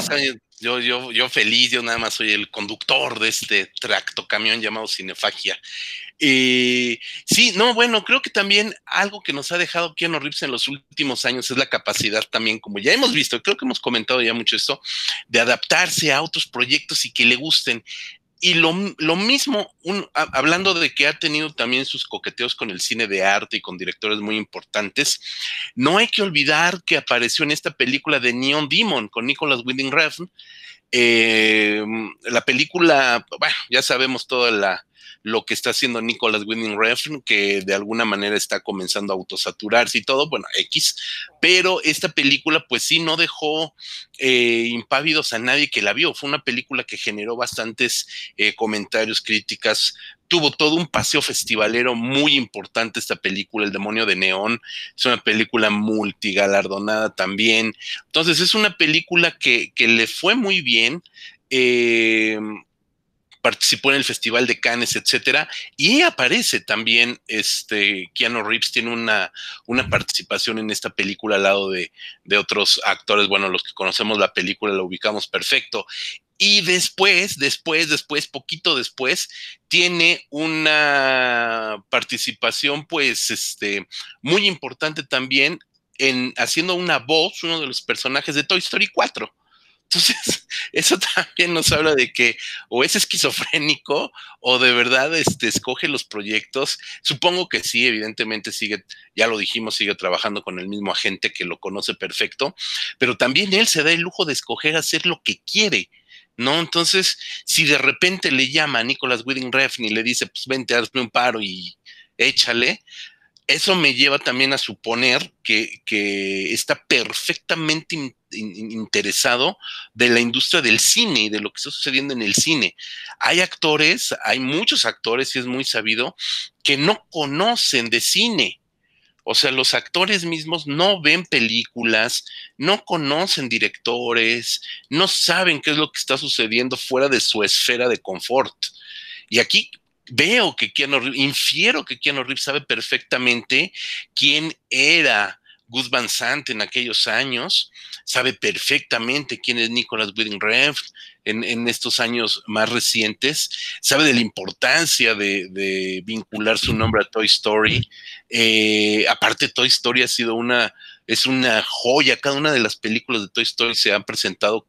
Yo, yo, yo feliz, yo nada más soy el conductor de este tracto camión llamado Cinefagia. Eh, sí, no, bueno, creo que también algo que nos ha dejado Keanu Reeves en los últimos años es la capacidad también, como ya hemos visto, creo que hemos comentado ya mucho esto, de adaptarse a otros proyectos y que le gusten. Y lo, mismo, hablando de que ha tenido también sus coqueteos con el cine de arte y con directores muy importantes, no hay que olvidar que apareció en esta película de Neon Demon con Nicholas Winding Refn. Eh, la película, bueno, ya sabemos toda la, lo que está haciendo Nicholas Winding Refn, que de alguna manera está comenzando a autosaturarse y todo, bueno, X, pero esta película pues sí no dejó eh, impávidos a nadie que la vio, fue una película que generó bastantes eh, comentarios, críticas, tuvo todo un paseo festivalero muy importante esta película, El demonio de Neón, es una película multigalardonada también, entonces es una película que, que le fue muy bien. Eh, participó en el Festival de Cannes, etcétera, y aparece también este Keanu Reeves, tiene una, una participación en esta película al lado de, de otros actores, bueno, los que conocemos la película la ubicamos perfecto. Y después, después, después, poquito después, tiene una participación, pues, este, muy importante también en haciendo una voz, uno de los personajes de Toy Story 4. Entonces, eso también nos habla de que o es esquizofrénico o de verdad este, escoge los proyectos. Supongo que sí, evidentemente sigue, ya lo dijimos, sigue trabajando con el mismo agente que lo conoce perfecto, pero también él se da el lujo de escoger hacer lo que quiere. ¿No? Entonces, si de repente le llama a Nicolas Winding Refn y le dice, pues vente, hazme un paro y échale, eso me lleva también a suponer que, está perfectamente interesado de la industria del cine y de lo que está sucediendo en el cine. Hay actores, hay muchos actores, y es muy sabido, que no conocen de cine. O sea, los actores mismos no ven películas, no conocen directores, no saben qué es lo que está sucediendo fuera de su esfera de confort. Y aquí veo que Keanu Reeves, infiero que Keanu Reeves sabe perfectamente quién era Gus Van Sant en aquellos años, sabe perfectamente quién es Nicholas Winding Refn en, estos años más recientes, sabe de la importancia de, vincular su nombre a Toy Story. Eh, aparte, Toy Story ha sido una, es una joya, cada una de las películas de Toy Story se han presentado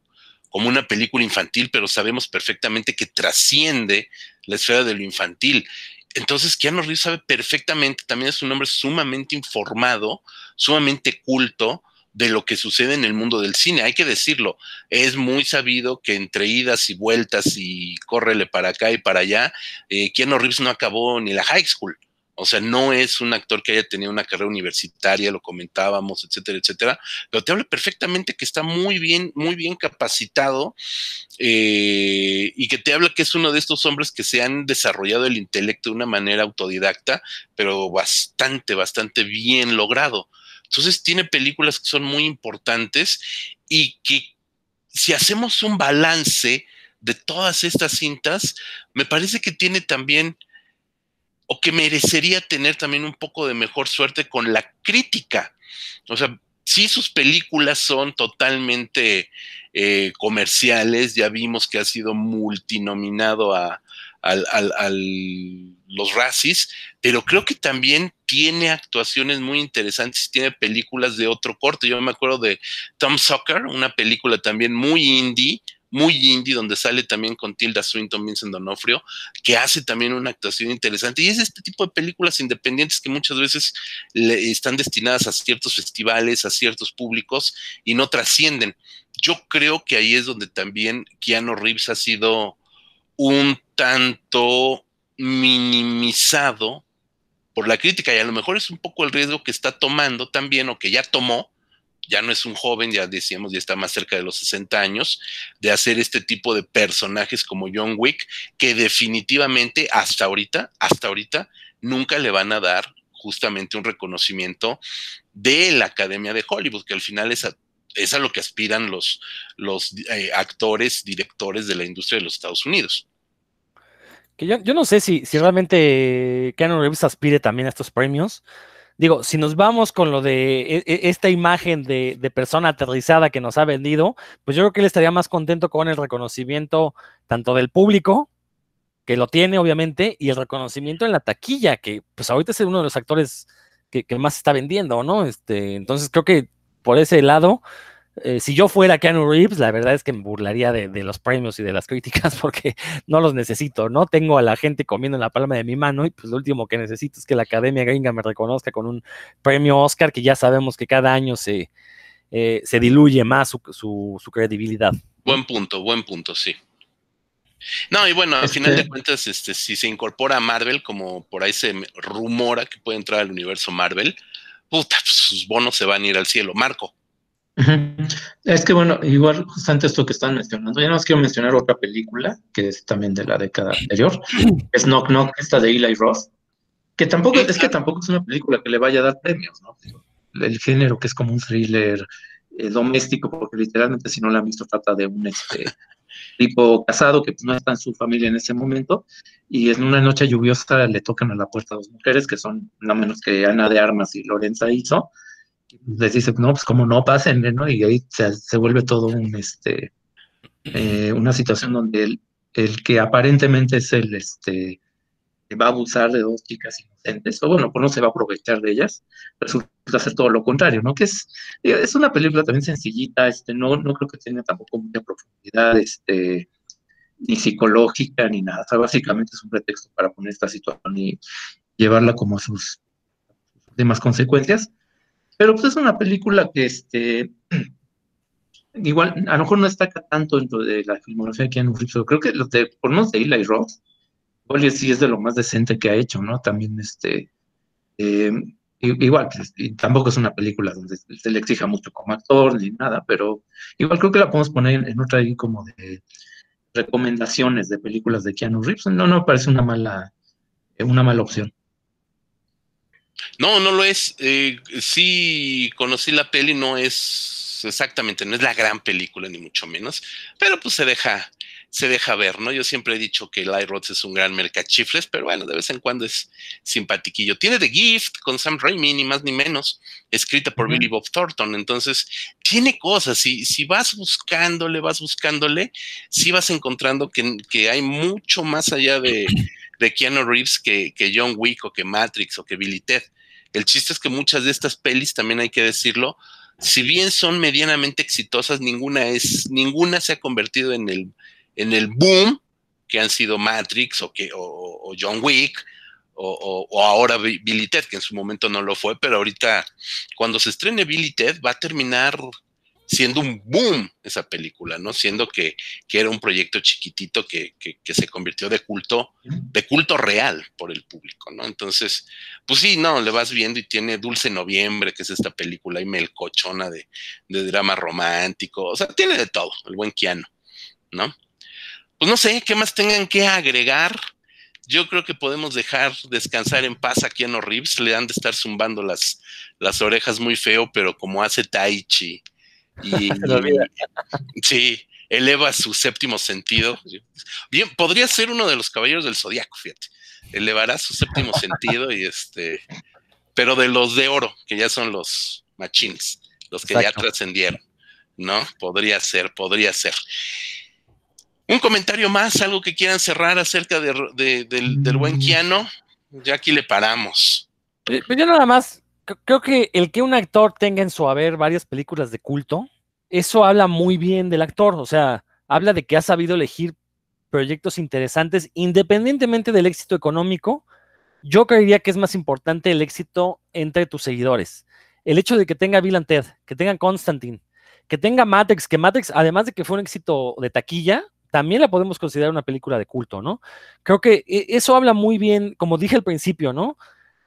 como una película infantil, pero sabemos perfectamente que trasciende la esfera de lo infantil. Entonces, Keanu Reeves sabe perfectamente, también es un hombre sumamente informado, sumamente culto de lo que sucede en el mundo del cine. Hay que decirlo, es muy sabido que entre idas y vueltas y córrele para acá y para allá, eh, Keanu Reeves no acabó ni la high school. O sea, no es un actor que haya tenido una carrera universitaria, lo comentábamos, etcétera, etcétera, pero te habla perfectamente que está muy bien, muy bien capacitado eh, y que te habla que es uno de estos hombres que se han desarrollado el intelecto de una manera autodidacta, pero bastante, bastante bien logrado. Entonces tiene películas que son muy importantes y que si hacemos un balance de todas estas cintas, me parece que tiene también o que merecería tener también un poco de mejor suerte con la crítica. O sea, sí sus películas son totalmente eh, comerciales, ya vimos que ha sido multinominado a, los Razzies, pero creo que también tiene actuaciones muy interesantes, tiene películas de otro corte. Yo me acuerdo de Tom Sucker, una película también muy indie, muy indie, donde sale también con Tilda Swinton, Vincent Donofrio, que hace también una actuación interesante. Y es este tipo de películas independientes que muchas veces están destinadas a ciertos festivales, a ciertos públicos y no trascienden. Yo creo que ahí es donde también Keanu Reeves ha sido un tanto minimizado por la crítica y a lo mejor es un poco el riesgo que está tomando también o que ya tomó, ya no es un joven, ya decíamos, ya está más cerca de los 60 años, de hacer este tipo de personajes como John Wick, que definitivamente hasta ahorita, hasta ahorita, nunca le van a dar justamente un reconocimiento de la Academia de Hollywood, que al final es a, es a lo que aspiran los, los eh, actores, directores de la industria de los Estados Unidos. Que yo, no sé si, si realmente Keanu Reeves aspire también a estos premios. Digo, si nos vamos con lo de e, e, esta imagen de, persona aterrizada que nos ha vendido, pues yo creo que él estaría más contento con el reconocimiento tanto del público, que lo tiene obviamente, y el reconocimiento en la taquilla, que pues ahorita es uno de los actores que, que más está vendiendo, ¿no? Este, entonces creo que por ese lado, eh, si yo fuera Keanu Reeves, la verdad es que me burlaría de, los premios y de las críticas porque no los necesito, ¿no? Tengo a la gente comiendo en la palma de mi mano y pues lo último que necesito es que la Academia Gringa me reconozca con un premio Oscar que ya sabemos que cada año se, eh, se diluye más su, credibilidad. Buen punto, buen punto, sí. No, y bueno, al final de este cuentas, este, si se incorpora a Marvel, como por ahí se rumora que puede entrar al universo Marvel, puta, pues, sus bonos se van a ir al cielo. Marco. Es que bueno, igual justamente esto que están mencionando, ya no quiero mencionar otra película que es también de la década anterior, es Knock Knock, esta de Eli Roth, que tampoco es que tampoco es una película que le vaya a dar premios, ¿no? El género que es como un thriller eh, doméstico, porque literalmente si no la han visto trata de un este tipo casado que pues, no está en su familia en ese momento y en una noche lluviosa le tocan a la puerta a dos mujeres que son no menos que Ana de Armas y Lorenza Iso les dice, no, pues como no pasen, ¿no? Y ahí se, vuelve todo un, este, eh, una situación donde el, el, que aparentemente es el, este, va a abusar de dos chicas inocentes, o bueno, pues no se va a aprovechar de ellas, resulta ser todo lo contrario, ¿no? Que es, es una película también sencillita, este, no, no creo que tenga tampoco mucha profundidad, este, ni psicológica, ni nada, o sea, básicamente es un pretexto para poner esta situación y llevarla como a sus demás consecuencias, pero pues es una película que este igual a lo mejor no destaca tanto dentro de la filmografía de Keanu Reeves, creo que lo de, por no de Eli Roth, sí es de lo más decente que ha hecho, ¿no? También este eh, igual, pues, tampoco es una película donde se le exija mucho como actor ni nada, pero igual creo que la podemos poner en otra ahí como de recomendaciones de películas de Keanu Reeves. No, no parece una mala, una mala opción. No, no lo es. Eh, sí conocí la peli, no es exactamente, no es la gran película, ni mucho menos, pero pues se deja, se deja ver, ¿no? Yo siempre he dicho que Light Rods es un gran mercachifles, pero bueno, de vez en cuando es simpatiquillo. Tiene The Gift con Sam Raimi, ni más ni menos, escrita por Billy Bob Thornton. Entonces, tiene cosas. Si, si vas buscándole, vas buscándole, sí vas encontrando que, que hay mucho más allá de, de Keanu Reeves que, que John Wick o que Matrix o que Billy Ted. El chiste es que muchas de estas pelis, también hay que decirlo, si bien son medianamente exitosas, ninguna es, ninguna se ha convertido en el, en el boom que han sido Matrix o, que, o, John Wick o, o, ahora Billy Ted, que en su momento no lo fue, pero ahorita cuando se estrene Billy Ted va a terminar siendo un boom esa película, ¿no? Siendo que, era un proyecto chiquitito que, se convirtió de culto, de culto real por el público, ¿no? Entonces, pues sí, no, le vas viendo y tiene Dulce Noviembre, que es esta película y melcochona de, de drama romántico, o sea, tiene de todo, el buen Keanu, ¿no? Pues no sé, ¿qué más tengan que agregar? Yo creo que podemos dejar descansar en paz a Keanu Reeves, le han de estar zumbando las, las orejas muy feo, pero como hace Tai Y, sí, eleva su séptimo sentido. Bien, podría ser uno de los caballeros del zodiaco, fíjate. Elevará su séptimo sentido y este, pero de los de oro, que ya son los machines, los que ya trascendieron, ¿no? Podría ser, podría ser. Un comentario más, algo que quieran cerrar acerca de, del, buen Kiano. Ya aquí le paramos. Pues yo nada más creo que el que un actor tenga en su haber varias películas de culto, eso habla muy bien del actor, o sea, habla de que ha sabido elegir proyectos interesantes independientemente del éxito económico. Yo creería que es más importante el éxito entre tus seguidores. El hecho de que tenga Bill que tenga Constantine, que tenga Matrix, que Matrix, además de que fue un éxito de taquilla, también la podemos considerar una película de culto, ¿no? Creo que eh, eso habla muy bien, como dije al principio, ¿no?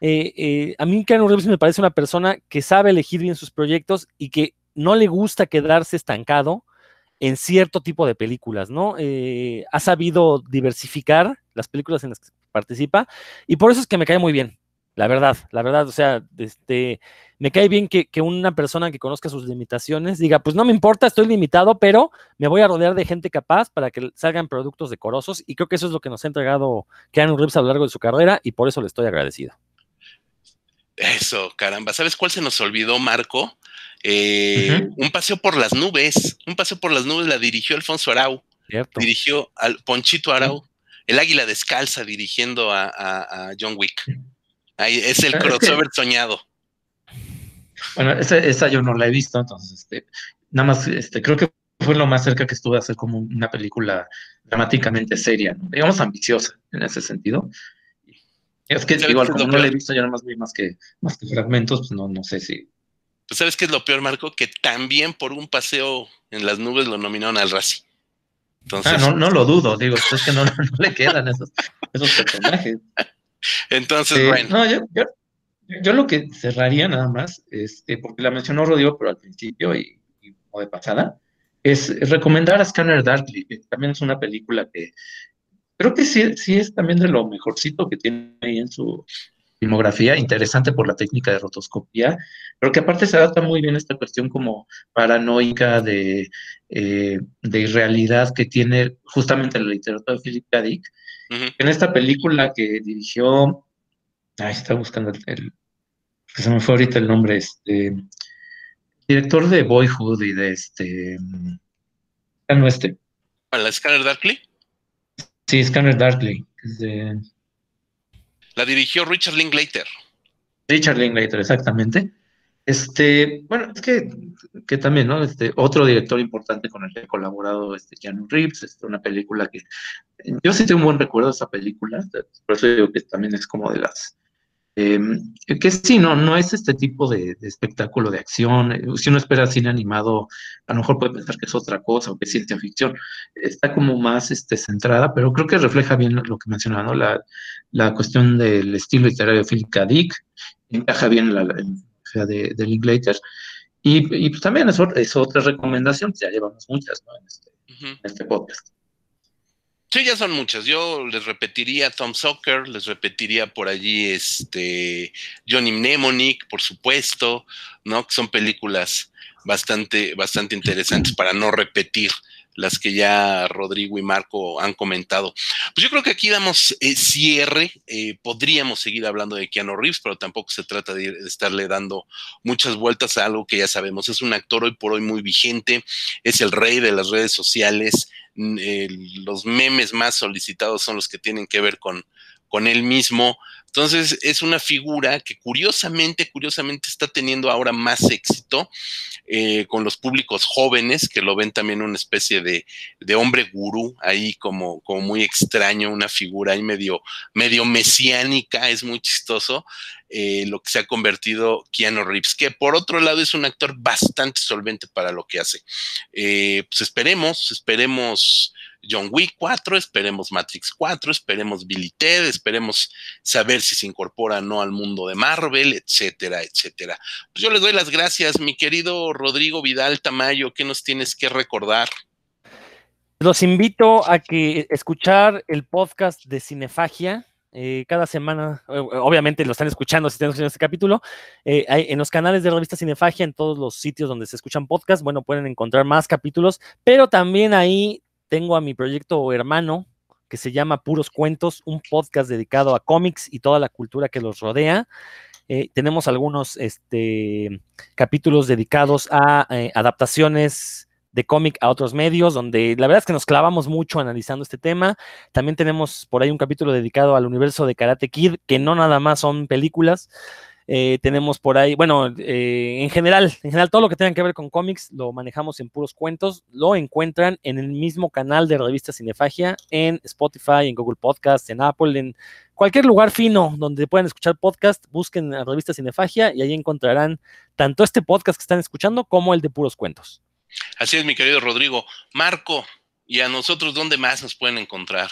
Eh, eh, a mí Keanu Reeves me parece una persona que sabe elegir bien sus proyectos y que no le gusta quedarse estancado en cierto tipo de películas, ¿no? ha sabido diversificar las películas en las que participa y por eso es que me cae muy bien. La verdad, la verdad, o sea, este, me cae bien que, una persona que conozca sus limitaciones diga, pues no me importa, estoy limitado, pero me voy a rodear de gente capaz para que salgan productos decorosos y creo que eso es lo que nos ha entregado Keanu Reeves a lo largo de su carrera y por eso le estoy agradecido. Eso, caramba. ¿Sabes cuál se nos olvidó, Marco? Eh, un paseo por las nubes. Un paseo por las nubes la dirigió Alfonso Arau. Dirigió al Ponchito Arau. El águila descalza dirigiendo a John Wick. Ahí es el crossover soñado. Bueno, esa, yo no la he visto, entonces, este, nada más, este, creo que fue lo más cerca que estuve a hacer como una película dramáticamente seria, digamos ambiciosa en ese sentido. Es que igual como no la he visto, yo nada más vi más que, más que fragmentos, pues no, no sé si. Pues sabes qué es lo peor, Marco, que también por un paseo en las nubes lo nominaron al Razzie. Entonces, ah, no, no lo dudo, digo, es que no, no le quedan esos, esos personajes. Entonces, bueno. No, yo, yo, lo que cerraría nada más, este, porque la mencionó Rodrigo, pero al principio y, de pasada, es recomendar a Scanner Darkly, que también es una película que creo que sí, sí es también de lo mejorcito que tiene ahí en su filmografía, interesante por la técnica de rotoscopía, pero que aparte se adapta muy bien a esta cuestión como paranoica de, eh, de irrealidad que tiene justamente la literatura de Philip K. Dick, en esta película que dirigió, ay, está buscando el, que se me fue ahorita el nombre, este, director de Boyhood y de este, no este. ¿La Scanner Darkly? Sí, Scanner Darkly. La dirigió Richard Linklater. Richard Linklater, exactamente. Este, bueno, es que, que también, ¿no? Este, otro director importante con el que he colaborado, este, Keanu Reeves, este, una película que yo sí tengo un buen recuerdo de esa película, por eso digo que también es como de las, em, que sí, no, no es este tipo de, espectáculo de acción, si uno espera cine animado, a lo mejor puede pensar que es otra cosa o que es ciencia ficción, está como más este, centrada, pero creo que refleja bien lo que mencionaba, ¿no? La, la cuestión del estilo literario de Philip K. Dick, encaja bien la, de, de Linklater. Y, y, pues también es, es, otra recomendación, ya llevamos muchas ¿no? en, este, este, podcast. Sí, ya son muchas. Yo les repetiría Tom Sawyer, les repetiría por allí este Johnny Mnemonic, por supuesto, ¿no? Que son películas bastante, bastante interesantes para no repetir las que ya Rodrigo y Marco han comentado. Pues yo creo que aquí damos eh, cierre. Eh, podríamos seguir hablando de Keanu Reeves, pero tampoco se trata de, estarle dando muchas vueltas a algo que ya sabemos. Es un actor hoy por hoy muy vigente, es el rey de las redes sociales. Los memes más solicitados son los que tienen que ver con, con él mismo. Entonces es una figura que curiosamente, curiosamente está teniendo ahora más éxito eh, con los públicos jóvenes que lo ven también una especie de, hombre gurú ahí como, como muy extraño, una figura ahí medio, medio mesiánica, es muy chistoso. Eh, lo que se ha convertido Keanu Reeves, que por otro lado es un actor bastante solvente para lo que hace. Eh, pues esperemos, esperemos John Wick 4, esperemos Matrix 4, esperemos Billy Ted, esperemos saber si se incorpora o no al mundo de Marvel, etcétera, etcétera. Pues yo les doy las gracias, mi querido Rodrigo Vidal Tamayo, ¿qué nos tienes que recordar? Los invito a que escuchar el podcast de Cinefagia. Eh, cada semana, eh, obviamente lo están escuchando si están escuchando este capítulo, eh, en los canales de revista Cinefagia, en todos los sitios donde se escuchan podcasts, bueno, pueden encontrar más capítulos, pero también ahí tengo a mi proyecto hermano que se llama Puros Cuentos, un podcast dedicado a cómics y toda la cultura que los rodea. Tenemos algunos este, capítulos dedicados a adaptaciones de cómic a otros medios, donde la verdad es que nos clavamos mucho analizando este tema. También tenemos por ahí un capítulo dedicado al universo de Karate Kid, que no nada más son películas, eh, tenemos por ahí, bueno, eh, en general, en general todo lo que tenga que ver con cómics lo manejamos en puros cuentos. Lo encuentran en el mismo canal de revista Cinefagia, en Spotify, en Google Podcast, en Apple, en cualquier lugar fino donde puedan escuchar podcast, busquen la revista Cinefagia y ahí encontrarán tanto este podcast que están escuchando como el de puros cuentos. Así es, mi querido Rodrigo. Marco, Y a nosotros, ¿dónde más nos pueden encontrar?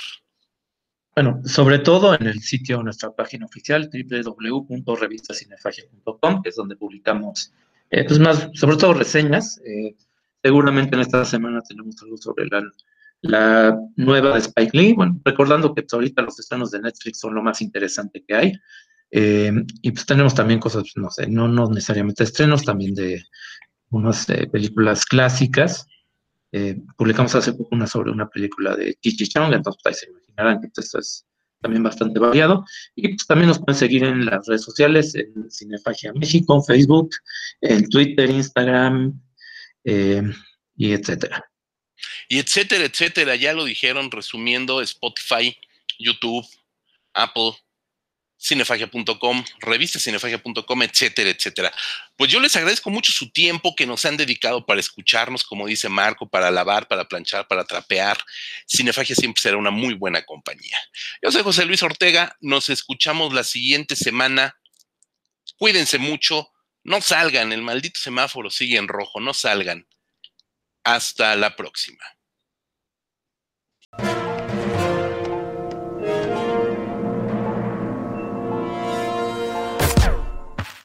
Bueno, sobre todo en el sitio, nuestra página oficial, www.revistacinefagia.com, que es donde publicamos, eh, pues más, sobre todo reseñas. Eh, seguramente en esta semana tenemos algo sobre la, la, nueva de Spike Lee. Bueno, recordando que ahorita los estrenos de Netflix son lo más interesante que hay. Eh, y pues tenemos también cosas, no sé, no, no necesariamente estrenos, también de unas películas clásicas. publicamos hace poco una sobre una película de Chichi Chong, entonces ahí se imaginarán que esto es también bastante variado. Y pues, también nos pueden seguir en las redes sociales, en Cinefagia México, en Facebook, en Twitter, Instagram, eh, y etcétera. Y etcétera, etcétera, ya lo dijeron resumiendo Spotify, YouTube, Apple, cinefagia.com, revista cinefagia.com, etcétera, etcétera. Pues yo les agradezco mucho su tiempo que nos han dedicado para escucharnos, como dice Marco, para lavar, para planchar, para trapear. Cinefagia siempre será una muy buena compañía. Yo soy José Luis Ortega, nos escuchamos la siguiente semana. Cuídense mucho, no salgan, el maldito semáforo sigue en rojo, no salgan. Hasta la próxima.